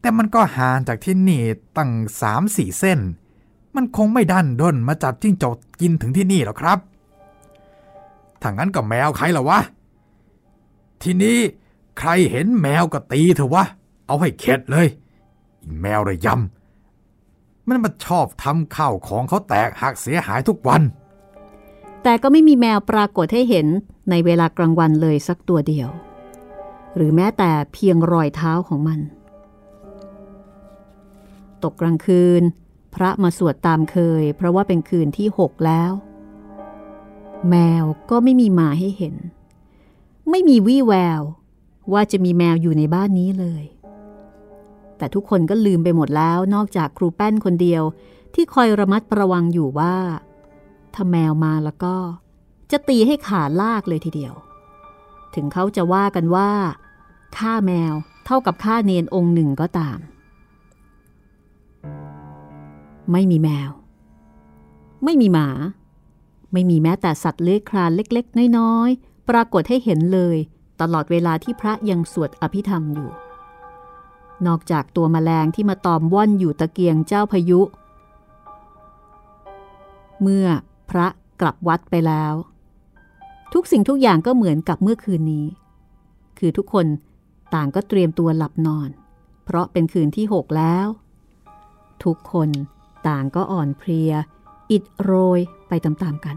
แต่มันก็ห่างจากที่นี่ตั้งสามสี่เส้น มันคงไม่ดันด้นมาจับจิ้งจกกินถึงที่นี่หรอกครับถ้างั้นก็แมวใครล่ะวะ ทีนี้ใครเห็นแมวก็ตีเถอะวะ เอาให้เข็ดเลย แมวระยำมันมาชอบทำข้าวของเขาแตกหักเสียหายทุกวัน แต่ก็ไม่มีแมวปรากฏให้เห็นในเวลากลางวันเลยสักตัวเดียว หรือแม้แต่เพียงรอยเท้าของมัน ตกกลางคืน พระมาสวดตามเคย เพราะว่าเป็นคืนที่หกแล้ว แมวก็ไม่มีมาให้เห็น ไม่มีวี่แวว ว่าจะมีแมวอยู่ในบ้านนี้เลย แต่ทุกคนก็ลืมไปหมดแล้วนอกจากครูแป้นคนเดียวที่คอยระมัดระวังอยู่ว่า ถ้าแมวมาแล้วก็ จะตีให้ขาลากเลยทีเดียว ถึงเขาจะว่ากันว่าฆ่าแมวเท่ากับฆ่าเนนองค์หนึ่งก็ตาม ไม่มีแมว ไม่มีหมา ไม่มีแม้แต่สัตว์เลื้อยคลานเล็ก ๆ น้อยๆ ปรากฏให้เห็นเลย ตลอดเวลาที่พระยังสวดอภิธรรมอยู่ นอกจากตัวแมลงที่มาตอมว่อนอยู่ตะเกียงเจ้าพายุ เมื่อ พระกลับวัดไปแล้ว ทุกสิ่งทุกอย่างก็เหมือนกับเมื่อคืนนี้ คือทุกคนต่างก็เตรียมตัวหลับนอน เพราะเป็นคืนที่หกแล้ว ทุกคนต่างก็อ่อนเพลีย อิดโรยไปตามๆกัน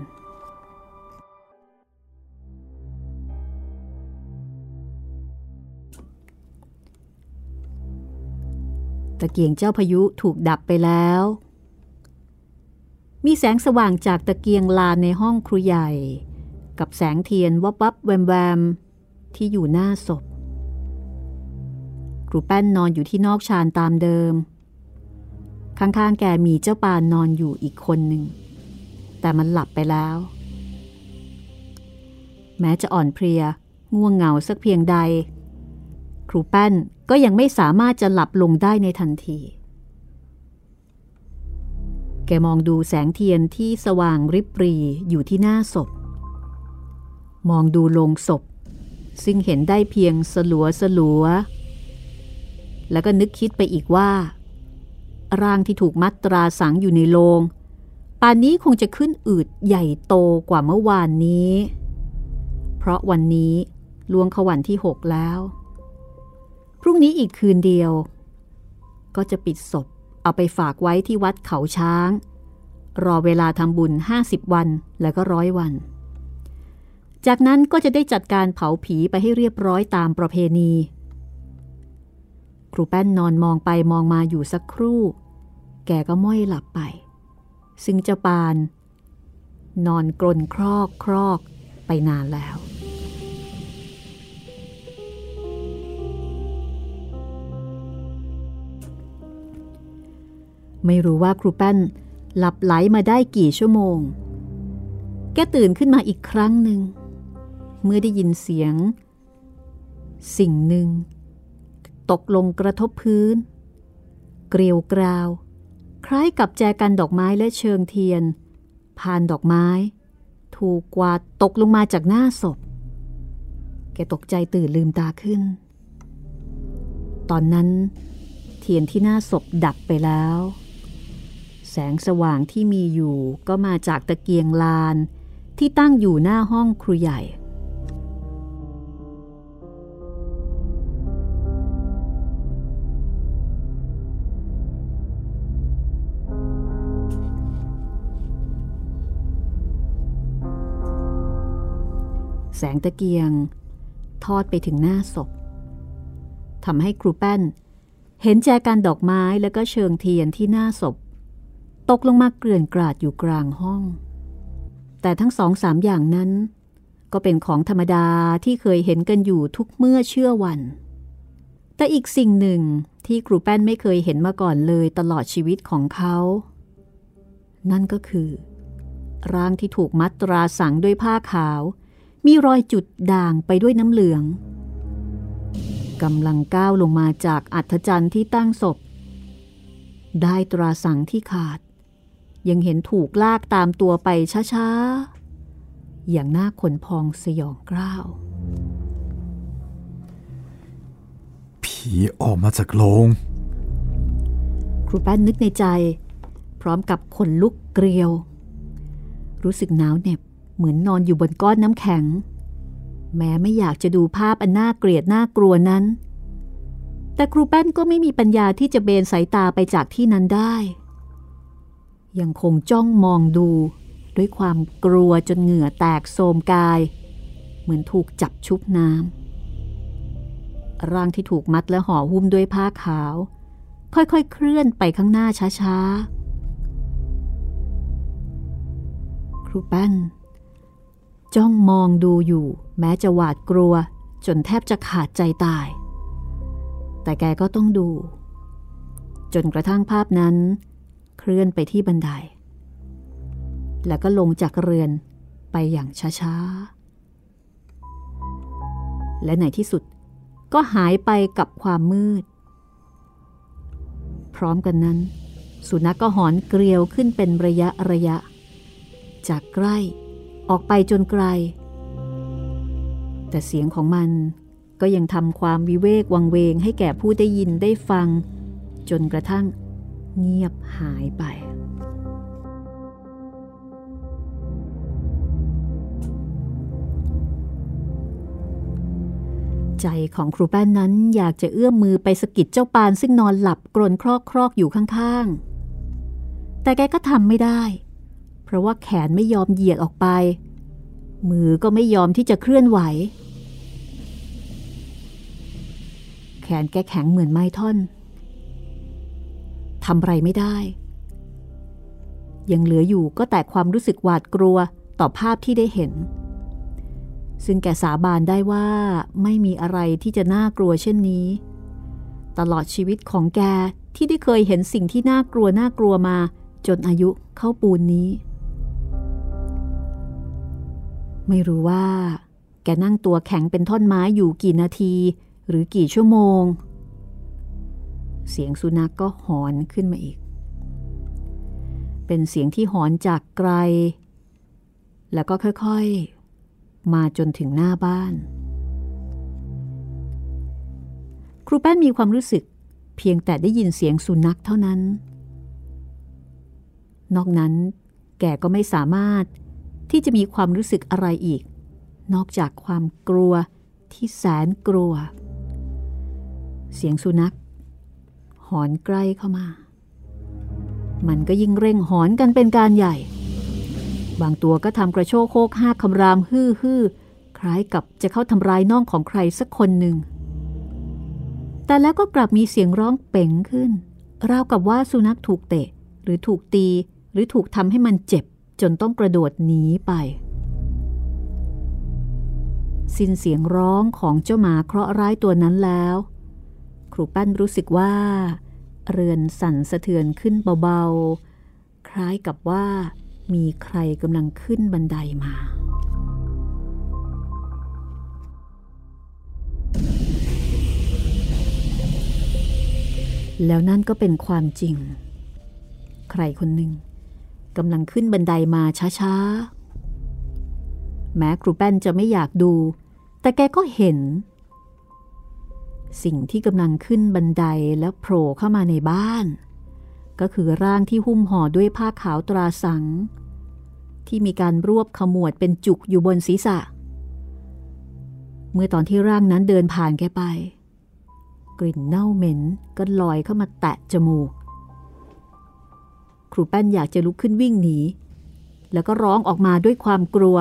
ตะเกียงเจ้าพายุถูกดับไปแล้ว มีแสงสว่างจากตะเกียงลานในห้องครูใหญ่ กับแสงเทียนวับวับแวมแวมที่อยู่หน้าศพครูแป้นนอนอยู่ที่นอกชานตามเดิม ข้างๆแกมีเจ้าปานนอนอยู่อีกคนหนึ่ง แต่มันหลับไปแล้ว แม้จะอ่อนเพลียง่วงเหงาสักเพียงใด ครูแป้นก็ยังไม่สามารถจะหลับลงได้ในทันที กมองดูแสงเทียนที่สว่างริบรีอยู่ที่หน้าศพ มองดูโลงศพ ซึ่งเห็นได้เพียงสลัวสลัว แล้วก็นึกคิดไปอีกว่า ร่างที่ถูกมัดตราสังอยู่ในโลง ป่านนี้คงจะขึ้นอืดใหญ่โตกว่าเมื่อวานนี้ เพราะวันนี้ล่วงขวันที่หกแล้ว พรุ่งนี้อีกคืนเดียว ก็จะปิดศพ เอาไปฝากไว้ที่วัดเขาช้าง รอเวลาทำบุญ 50 วันแล้วก็ร้อยวัน จากนั้นก็จะได้จัดการเผาผีไปให้เรียบร้อยตามประเพณี ครูแป้นนอนมองไปมองมาอยู่สักครู่ แกก็ม้อยหลับไป ซึ่งเจ้าปาน นอนกรนครอกครอกไปนานแล้ว ไม่รู้ว่าครูแป้นหลับไหลมาได้กี่ชั่วโมง แกตื่นขึ้นมาอีกครั้งหนึ่ง เมื่อได้ยินเสียง สิ่งหนึ่ง ตกลงกระทบพื้น เกลียวกราว คล้ายกับแจกันดอกไม้และเชิงเทียนพานดอกไม้ ถูกกวาดตกลงมาจากหน้าศพ แกตกใจตื่นลืมตาขึ้น ตอนนั้นเทียนที่หน้าศพดับไปแล้ว แสงสว่างที่มีอยู่ก็มาจากตะเกียงลานที่ตั้งอยู่หน้าห้องครูใหญ่ แสงตะเกียง ทอดไปถึงหน้าศพทำให้ครูแป้น เห็นแจกันดอกไม้แล้วก็เชิงเทียนที่หน้าศพ ตกลงมาเกลื่อนกราดอยู่กลางห้อง แต่ทั้งสองสามอย่างนั้น ก็เป็นของธรรมดาที่เคยเห็นกันอยู่ทุกเมื่อเชื่อวัน แต่อีกสิ่งหนึ่งที่ครูแป้นไม่เคยเห็นมาก่อนเลยตลอดชีวิตของเขา นั่นก็คือ ร่างที่ถูกมัดตราสังด้วยผ้าขาว มีรอยจุดด่างไปด้วยน้ำเหลืองกำลังก้าวลงมาจากอัฐจันทร์ที่ตั้งศพ ได้ตราสังที่ขาด ยังเห็นถูกลากตามตัวไปช้าๆ อย่างน่าขนพองสยองกล้าว ผีออกมาจากโรงครูแป้นนึกในใจ พร้อมกับขนลุกเกลียว รู้สึกหนาวเหน็บเหมือนนอนอยู่บนก้อนน้ำแข็ง แม้ไม่อยากจะดูภาพอันน่าเกลียดน่ากลัวนั้น แต่ครูแป้นก็ไม่มีปัญญาที่จะเบนสายตาไปจากที่นั้นได้ ยังคงจ้องมองดู ด้วยความกลัวจนเหงื่อแตกโสมกาย เหมือนถูกจับชุบน้ำร่างที่ถูกมัดและห่อหุ้มด้วยผ้าขาว ค่อยๆ เคลื่อนไปข้างหน้าช้าๆ ครูแป้น จ้องมองดูอยู่ แม้จะหวาดกลัว จนแทบจะขาดใจตาย แต่แกก็ต้องดู จนกระทั่งภาพนั้น เคลื่อนไปที่บันได แล้วก็ลงจากเรือนไปอย่างช้าๆ และในที่สุดก็หายไปกับความมืด พร้อมกันนั้น สุนัขกก็หอนเกลียวขึ้นเป็นระยะระยะ จากใกล้ออกไปจนไกล แต่เสียงของมันก็ยังทำความวิเวกวังเวงให้แก่ผู้ได้ยินได้ฟัง จนกระทั่ง เงียบหายไป ใจของครูแป้นนั้นอยากจะเอื้อมมือไปสกิดเจ้าปานซึ่งนอนหลับกรนครอกครอกอยู่ข้างๆ แต่แกก็ทำไม่ได้ เพราะว่าแขนไม่ยอมเหยียดออกไป มือก็ไม่ยอมที่จะเคลื่อนไหว แขนแกแข็งเหมือนไม้ท่อน ทำไรไม่ได้ ยังเหลืออยู่ก็แต่ความรู้สึกหวาดกลัวต่อภาพที่ได้เห็น ซึ่งแกสาบานได้ว่าไม่มีอะไรที่จะน่ากลัวเช่นนี้ ตลอดชีวิตของแกที่ได้เคยเห็นสิ่งที่น่ากลัวน่ากลัวมาจนอายุเข้าปูนนี้ ไม่รู้ว่า แกนั่งตัวแข็งเป็นท่อนไม้อยู่กี่นาที หรือกี่ชั่วโมง เสียงสุนัขกก็หอนขึ้นมาอีก เป็นเสียงที่หอนจากไกล แล้วก็ค่อยๆ มาจนถึงหน้าบ้าน ครูแป้นมีความรู้สึกเพียงแต่ได้ยินเสียงสุนัขเท่านั้น นอกนั้นแกก็ไม่สามารถที่จะมีความรู้สึกอะไรอีก นอกจากความกลัวที่แสนกลัว เสียงสุนัข หอนใกล้เข้ามา มันก็ยิ่งเร่งหอนกันเป็นการใหญ่ บางตัวก็ทำกระโชกโคกห้าคำรามฮือฮือคล้ายกับจะเข้าทำร้ายน้องของใครสักคนหนึ่ง แต่แล้วก็กลับมีเสียงร้องเป่งขึ้น ราวกับว่าสุนัขถูกเตะ หรือถูกตี หรือถูกทำให้มันเจ็บ จนต้องกระโดดหนีไปสิ้นเสียงร้องของเจ้าหมาเคราะห์ร้ายตัวนั้นแล้ว ครูปั้นรู้สึกว่า เรือนสั่นสะเทือนขึ้นเบาๆ คล้ายกับว่ามีใครกำลังขึ้นบันไดมา แล้วนั่นก็เป็นความจริง ใครคนหนึ่งกำลังขึ้นบันไดมาช้าๆ แม้ครูแป้นจะไม่อยากดู แต่แกก็เห็น สิ่งที่กำลังขึ้นบันไดแล้วโผล่เข้ามาในบ้าน ก็คือร่างที่หุ้มห่อด้วยผ้าขาวตราสัง ที่มีการรวบขมวดเป็นจุกอยู่บนศีรษะ เมื่อตอนที่ร่างนั้นเดินผ่านแกไป กลิ่นเน่าเหม็นก็ลอยเข้ามาแตะจมูก ครูแป้นอยากจะลุกขึ้นวิ่งหนี แล้วก็ร้องออกมาด้วยความกลัว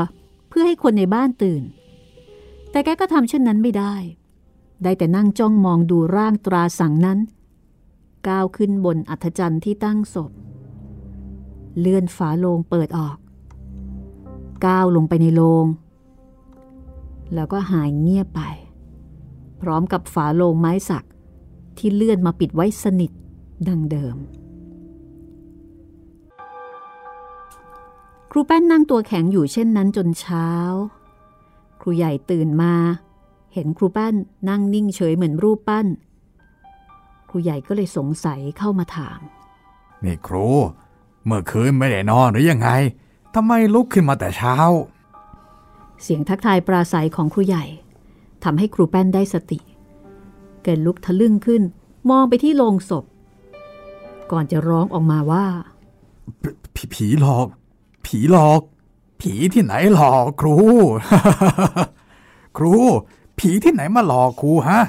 เพื่อให้คนในบ้านตื่น แต่แกก็ทำเช่นนั้นไม่ได้ ได้แต่นั่งจ้องมองดูร่างตราสังนั้น ก้าวขึ้นบนอัฐจันทร์ที่ตั้งศพ เลื่อนฝาโลงเปิดออก ก้าวลงไปในโลง แล้วก็หายเงียบไป พร้อมกับฝาโลงไม้สักที่เลื่อนมาปิดไว้สนิทดังเดิม ครูแป้นนั่งตัวแข็งอยู่เช่นนั้นจนเช้า ครูใหญ่ตื่นมา เห็นครูแป้นนั่งนิ่งเฉยเหมือนรูปปั้น ครูใหญ่ก็เลยสงสัยเข้ามาถาม นี่ครู เมื่อคืนไม่ได้นอนหรือยังไงทำไมลุกขึ้นมาแต่เช้า เสียงทักทายปราศัยของครูใหญ่ทำให้ครูแป้นได้สติแกลุกทะลึ่งขึ้น มองไปที่โลงศพ ก่อนจะร้องออกมาว่า ผีหลอก ผีหลอก ผีที่ไหนหลอกครู ครู ผีที่ไหนมาหลอกครูฮะ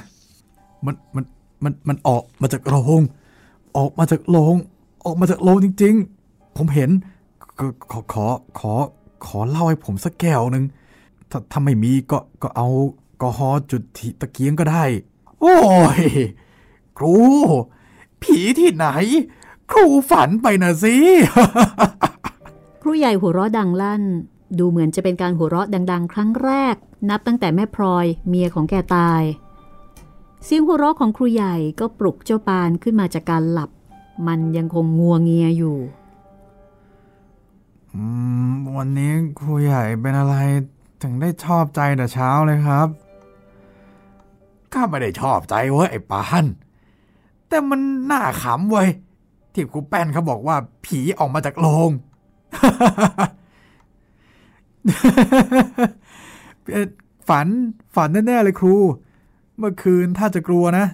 มันมันมันมันออกมาจากโรงออกมาจากโรงออกมาจากโรงจริง ๆ ผมเห็นขอขอขอขอเล่าให้ผมสักแก้วหนึ่งถ้าถ้าไม่มีก็ก็เอากอฮอจุดทีตะเกียงก็ได้ โอ้ย ครู ผีที่ไหน ครูฝันไปนะสิ ครูใหญ่หัวเราะดังลั่น ดูเหมือนจะเป็นการหัวเราะดัง ๆ ครั้งแรก นับตั้งแต่แม่พลอยเมียของแกตาย เสียงหัวเราะของครูใหญ่ก็ปลุกเจ้าปานขึ้นมาจากการหลับ มันยังคงงัวเงียอยู่วันนี้ครูใหญ่เป็นอะไรถึงได้ชอบใจแต่เช้าเลยครับข้าไม่ได้ชอบใจเว้ยไอ้ปาน แต่มันน่าขำเว้ยที่ครูแป้นเขาบอกว่าผีออกมาจากโรง ฝันฝันแน่ๆเลยครู เมื่อคืนถ้าจะกลัวนะ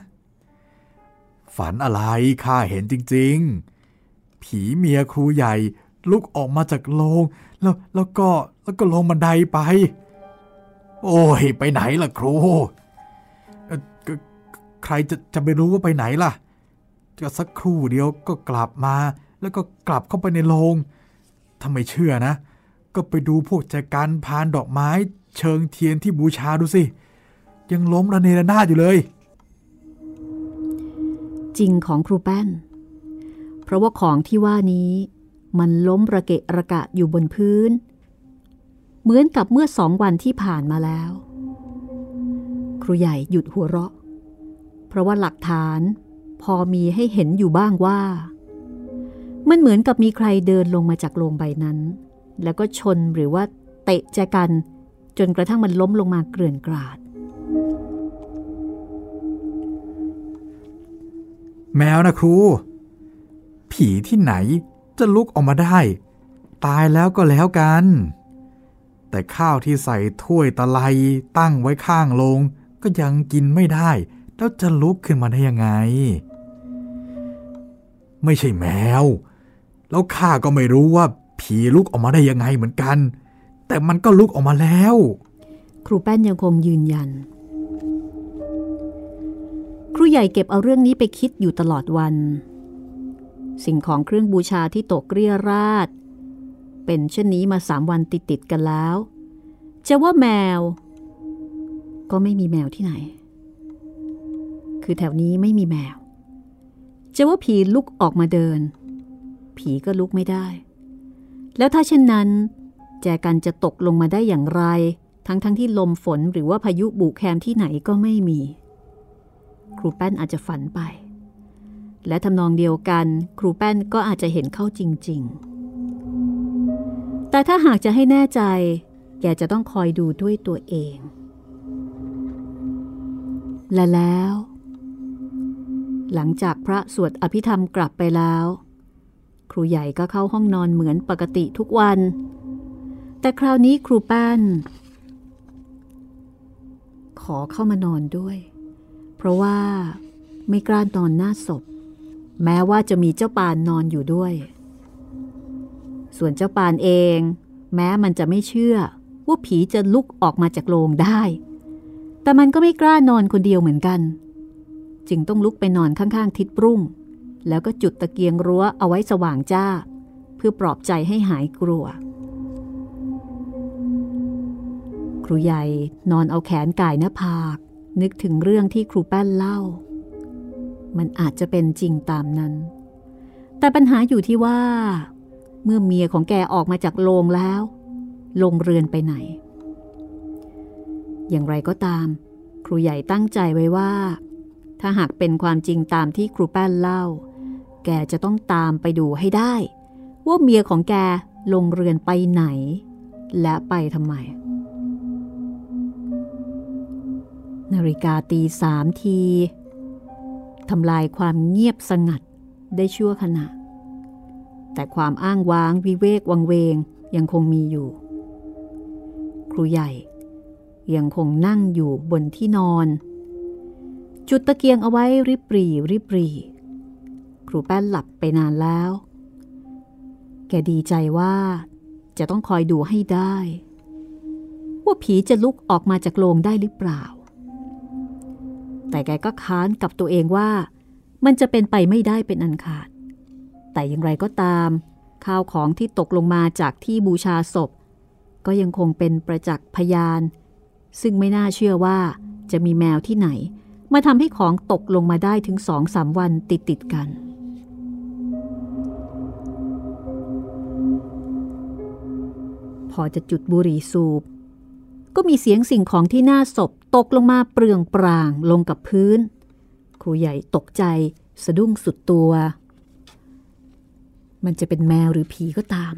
ฝันอะไรข้าเห็นจริง ๆ ผีเมียครูใหญ่ลุกออกมาจากโรงแล้วแล้วก็แล้วก็ลงบันไดไป โอ้ย ไปไหนล่ะครู ใครจะจะไปรู้ว่าไปไหนล่ะก็สักครู่เดียวก็กลับมา แล้วก็กลับเข้าไปในโรงถ้าไม่เชื่อนะ ก็ไปดูพวกแจกันพานดอกไม้ เชิงเทียนที่บูชาดูสิ ยังล้มระเนระนาดอยู่เลย จริงของครูแป้น เพราะว่าของที่ว่านี้มันล้มระเกะระกะอยู่บนพื้น เหมือนกับเมื่อสองวันที่ผ่านมาแล้ว ครูใหญ่หยุดหัวเราะ เพราะว่าหลักฐานพอมีให้เห็นอยู่บ้างว่า มันเหมือนกับมีใครเดินลงมาจากโรงใบนั้น แล้วก็ชนหรือว่าเตะแจกัน จนกระทั่งมันล้มลงมาเกลื่อนกราด แมวนะครู ผีที่ไหนจะลุกออกมาได้ ตายแล้วก็แล้วกัน แต่ข้าวที่ใส่ถ้วยตะไลตั้งไว้ข้างโลง ก็ยังกินไม่ได้ แล้วจะลุกขึ้นมาได้ยังไง ไม่ใช่แมว แล้วข้าก็ไม่รู้ว่า ผีลุกออกมาได้ยังไงเหมือนกัน แต่มันก็ลุกออกมาแล้ว ครูแป้นยังคงยืนยัน ครูใหญ่เก็บเอาเรื่องนี้ไปคิดอยู่ตลอดวัน สิ่งของเครื่องบูชาที่ตกเกลี้ยราด เป็นเช่นนี้มาสามวันติดติดกันแล้ว จะว่าแมว ก็ไม่มีแมวที่ไหน คือแถวนี้ไม่มีแมว จะว่าผีลุกออกมาเดิน ผีก็ลุกไม่ได้ แล้วถ้าเช่นนั้น แจกันจะตกลงมาได้อย่างไร ทั้งทั้งที่ลมฝนหรือว่าพายุบุกแคมที่ไหนก็ไม่มี ครูแป้นอาจจะฝันไป และทำนองเดียวกัน ครูแป้นก็อาจจะเห็นเข้าจริง ๆ แต่ถ้าหากจะให้แน่ใจ แกจะต้องคอยดูด้วยตัวเอง และแล้ว หลังจากพระสวดอภิธรรมกลับไปแล้ว รูใหญ่ก็เข้าห้องนอนเหมือนปกติทุกวัน แต่คราวนี้ครูแป้นขอเข้ามานอนด้วย เพราะว่าไม่กล้านอนหน้าศพ แม้ว่าจะมีเจ้าปานนอนอยู่ด้วย ส่วนเจ้าปานเอง แม้มันจะไม่เชื่อ ว่าผีจะลุกออกมาจากโลงได้ แต่มันก็ไม่กล้านอนคนเดียวเหมือนกัน จึงต้องลุกไปนอนข้างๆทิศรุ่ง แล้วก็จุดตะเกียงรั้วเอาไว้สว่างจ้า เพื่อปลอบใจให้หายกลัว ครูใหญ่นอนเอาแขนก่ายหน้าผาก นึกถึงเรื่องที่ครูแป้นเล่า มันอาจจะเป็นจริงตามนั้น แต่ปัญหาอยู่ที่ว่า เมื่อเมียของแกออกมาจากโรงแล้ว ลงเรือนไปไหน อย่างไรก็ตาม ครูใหญ่ตั้งใจไว้ว่าถ้าหากเป็นความจริงตามที่ครูแป้นเล่า แกจะต้องตามไปดูให้ได้ ว่าเมียของแกลงเรือนไปไหน และไปทำไม นาฬิกาตีสามทีทำลายความเงียบสงัดได้ชั่วขณะ แต่ความอ้างว้างวิเวกวังเวงยังคงมีอยู่ ครูใหญ่ ยังคงนั่งอยู่บนที่นอน จุดตะเกียงเอาไว้ริบรีริบรี ครูแป้นหลับไปนานแล้ว แกดีใจว่าจะต้องคอยดูให้ได้ ว่าผีจะลุกออกมาจากโลงได้หรือเปล่า แต่แกก็ค้านกับตัวเองว่ามันจะเป็นไปไม่ได้เป็นอันขาด แต่อย่างไรก็ตาม ข้าวของที่ตกลงมาจากที่บูชาศพ ก็ยังคงเป็นประจักษ์พยาน ซึ่งไม่น่าเชื่อว่าจะมีแมวที่ไหน มาทำให้ของตกลงมาได้ถึงสองสามวันติดติดกัน อจะจุดบุหรี่สูบ ก็มีเสียงสิ่งของที่หน้าศพตกลงมาเปลืองปรางลงกับพื้น ครูใหญ่ตกใจสะดุ้งสุดตัว มันจะเป็นแมวหรือผีก็ตาม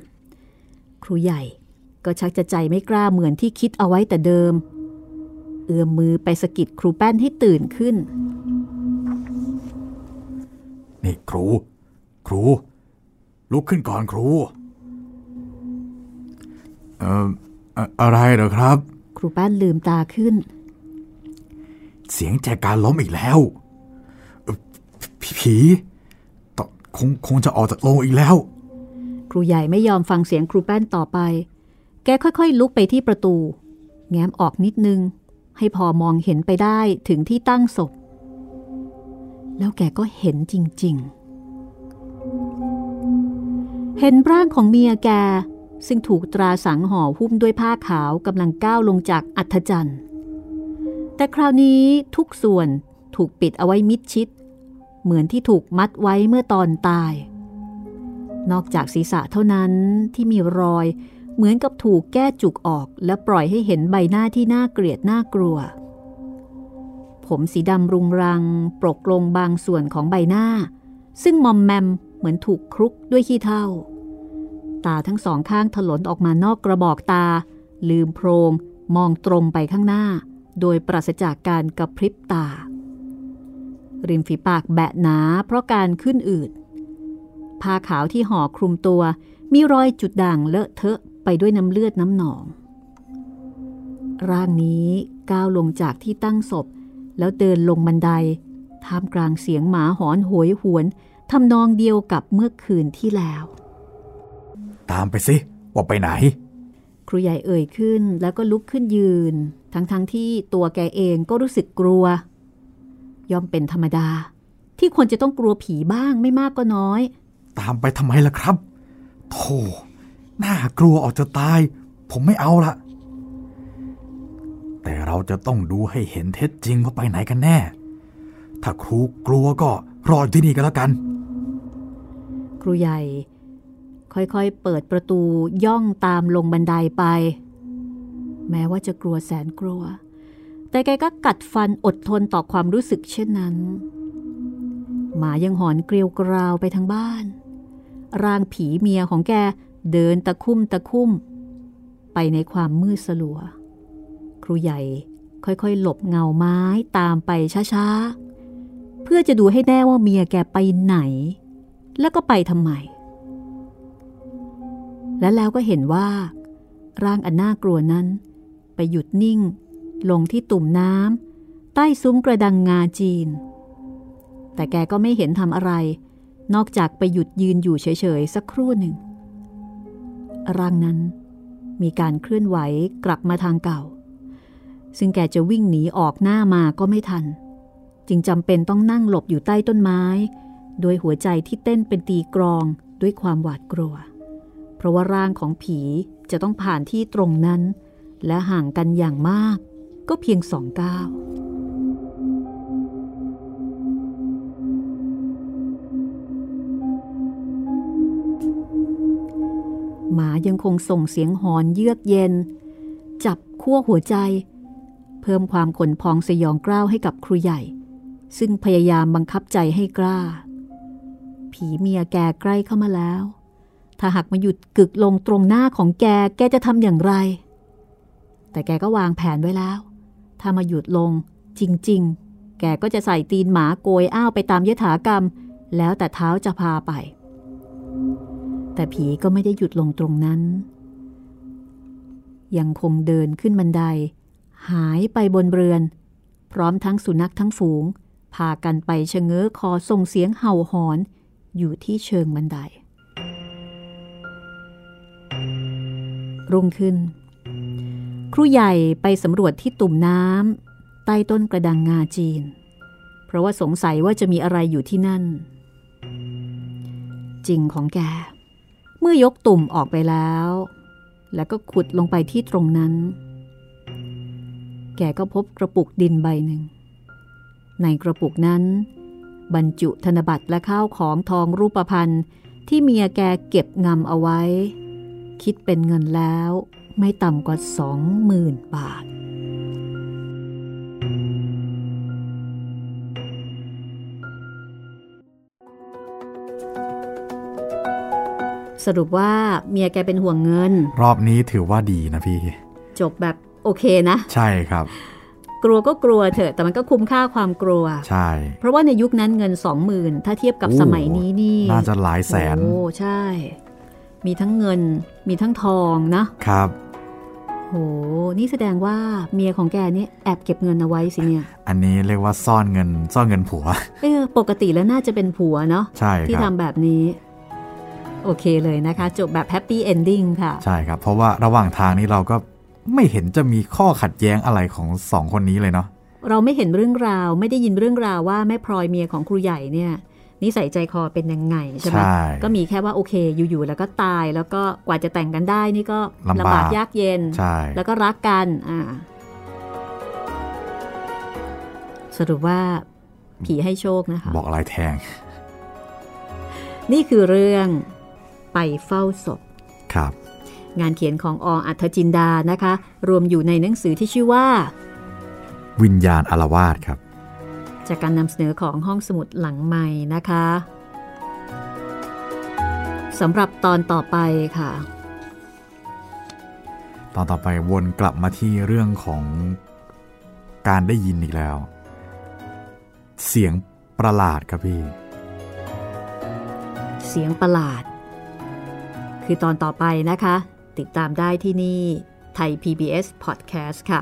ครูใหญ่ก็ชักจะใจไม่กล้าเหมือนที่คิดเอาไว้แต่เดิม เอื้อมมือไปสะกิดครูแป้นให้ตื่นขึ้น นี่ครู ครู ลุกขึ้นก่อนครู เอ่ออะอะไรเหรอครับ ครูแป้นลืมตาขึ้น เสียงแจการล้มอีกแล้วเอ่อผผีตคงคงจะออกจากโรงอีกแล้ว ครูใหญ่ไม่ยอมฟังเสียงครูแป้นต่อไป แกค่อยๆ ลุกไปที่ประตู แง้มออกนิดนึง ให้พอมองเห็นไปได้ถึงที่ตั้งศพ แล้วแกก็เห็นจริง ๆ เห็นร่างของเมียแก ซึ่งถูกตราสังห่อหุ้มด้วยผ้าขาวกำลังก้าวลงจากอัฐจันทร์ แต่คราวนี้ทุกส่วนถูกปิดเอาไว้มิดชิด เหมือนที่ถูกมัดไว้เมื่อตอนตาย นอกจากศีรษะเท่านั้นที่มีรอยเหมือนกับถูกแก้จุกออกและปล่อยให้เห็นใบหน้าที่น่าเกลียดน่ากลัว ผมสีดำรุงรังปรกลงบางส่วนของใบหน้า ซึ่งมอมแมมเหมือนถูกครุกด้วยขี้เถ้า ตาทั้งสองข้างถลนออกมานอกกระบอกตา ลืมโพรงมองตรงไปข้างหน้า โดยปราศจากการกระพริบตา ริมฝีปากแบะหนาเพราะการขึ้นอืดผ้าขาวที่ห่อคลุมตัว มีรอยจุดด่างเลอะเทอะไปด้วยน้ำเลือดน้ำหนอง ร่างนี้ก้าวลงจากที่ตั้งศพ แล้วเดินลงบันไดท่ามกลางเสียงหมาหอนโหยหวนทำนองเดียวกับเมื่อคืนที่แล้ว ตามไปสิว่าไปไหน ครูใหญ่เอ่ยขึ้นแล้วก็ลุกขึ้นยืน ทั้งๆทที่ตัวแกเองก็รู้สึกกลัว ย่อมเป็นธรรมดา ที่ควรจะต้องกลัวผีบ้างไม่มากก็น้อย ตามไปทำไมล่ะครับโธ่น่ากลัวออกจะตาย ผมไม่เอาละแต่เราจะต้องดูให้เห็นเท็จจริงว่าไปไหนกันแน่ ถ้าครูกลัวก็รออยู่ที่นี่กันแล้วกัน ครูใหญ่ ค่อยๆ เปิดประตูย่องตามลงบันไดไป แม้ว่าจะกลัวแสนกลัว แต่แกก็กัดฟันอดทนต่อความรู้สึกเช่นนั้น หมายังหอนเกลียวกราวไปทั้งบ้าน ร่างผีเมียของแกเดินตะคุ่มตะคุ่ม ไปในความมืดสลัว ครูใหญ่ค่อยๆ หลบเงาไม้ตามไปช้าๆ เพื่อจะดูให้แน่ว่าเมียแกไปไหน แล้วก็ไปทำไม และแล้วก็เห็นว่า ร่างอันน่ากลัวนั้น ไปหยุดนิ่ง ลงที่ตุ่มน้ำใต้ซุ้มกระดังงาจีน แต่แกก็ไม่เห็นทำอะไร นอกจากไปหยุดยืนอยู่เฉยๆ สักครู่หนึ่ง ร่างนั้นมีการเคลื่อนไหวกลับมาทางเก่า ซึ่งแกจะวิ่งหนีออกหน้ามาก็ไม่ทัน จึงจำเป็นต้องนั่งหลบอยู่ใต้ต้นไม้ โดยหัวใจที่เต้นเป็นตีกรองด้วยความหวาดกลัว เพราะว่าร่างของผีจะต้องผ่านที่ตรงนั้น และห่างกันอย่างมาก ก็เพียงสองก้าวหมายังคงส่งเสียงหอนเยือกเย็น จับขั้วหัวใจ เพิ่มความขนพองสยองกล้าวให้กับครูใหญ่ ซึ่งพยายามบังคับใจให้กล้า ผีเมียแก่ใกล้เข้ามาแล้ว ถ้าหากมาหยุดกึกลงตรงหน้าของแก แกจะทำอย่างไร แต่แกก็วางแผนไว้แล้ว ถ้ามาหยุดลงจริง ๆ แกก็จะใส่ตีนหมาโกยอ้าวไปตามยถากรรม แล้วแต่เท้าจะพาไป แต่ผีก็ไม่ได้หยุดลงตรงนั้น ยังคงเดินขึ้นบันได หายไปบนเรือน พร้อมทั้งสุนัขทั้งฝูง พากันไปชะเง้อคอส่งเสียงเห่าหอนอยู่ที่เชิงบันได รุ่งขึ้น ครูใหญ่ไปสำรวจที่ตุ่มน้ำใต้ต้นกระดังงาจีน เพราะว่าสงสัยว่าจะมีอะไรอยู่ที่นั่น จริงของแก เมื่อยกตุ่มออกไปแล้ว แล้วก็ขุดลงไปที่ตรงนั้น แกก็พบกระปุกดินใบหนึ่ง ในกระปุกนั้น บรรจุธนบัตรและข้าวของทองรูปพรรณที่เมียแกเก็บงำเอาไว้ คิดเป็นเงินแล้วไม่ต่ำกว่าสองหมื่นบาท สรุปว่าเมียแกเป็นห่วงเงิน รอบนี้ถือว่าดีนะพี่ จบแบบโอเคนะ ใช่ครับ กลัวก็กลัวเถอะแต่มันก็คุ้มค่าความกลัว ใช่ เพราะว่าในยุคนั้นเงินสองหมื่นถ้าเทียบกับโอ้สมัยนี้นี่ น่าจะหลายแสน โอ้ใช่ มีทั้งเงิน มีทั้งทองนะครับ โห นี่แสดงว่าเมียของแกนี่แอบเก็บเงินเอาไว้สิเนี่ย อันนี้เรียกว่าซ่อนเงิน ซ่อนเงินผัว เออ ปกติแล้วน่าจะเป็นผัวเนาะ ใช่ที่ครับทำแบบนี้ โอเคเลยนะคะ จบแบบ happy ending ค่ะ ใช่ครับ เพราะว่าระหว่างทางนี้เราก็ไม่เห็นจะมีข้อขัดแย้งอะไรของสองคนนี้เลยเนาะเราไม่เห็นเรื่องราวไม่ได้ยินเรื่องราวว่าแม่พลอยเมียของครูใหญ่เนี่ย นิสัยใจคอเป็นยังไงใช่ไหมใช่ก็มีแค่ว่าโอเคอยู่ๆแล้วก็ตายแล้วก็กว่าจะแต่งกันได้นี่ก็ลำบากลำบากยากเย็นใช่แล้วก็รักกันอ่าสรุปว่าผีให้โชคนะคะ บอกลายแทง นี่คือเรื่องไปเฝ้าศพครับ งานเขียนของออัธจินดานะคะ รวมอยู่ในหนังสือที่ชื่อว่า วิญญาณอารวาสครับ จากการนำเสนอของห้องสมุดหลังใหม่นะคะสำหรับตอนต่อไปค่ะ ตอนต่อไปวนกลับมาที่เรื่องของการได้ยินอีกแล้ว เสียงประหลาดครับพี่ เสียงประหลาด คือตอนต่อไปนะคะ ติดตามได้ที่นี่ไทย PBS Podcast ค่ะ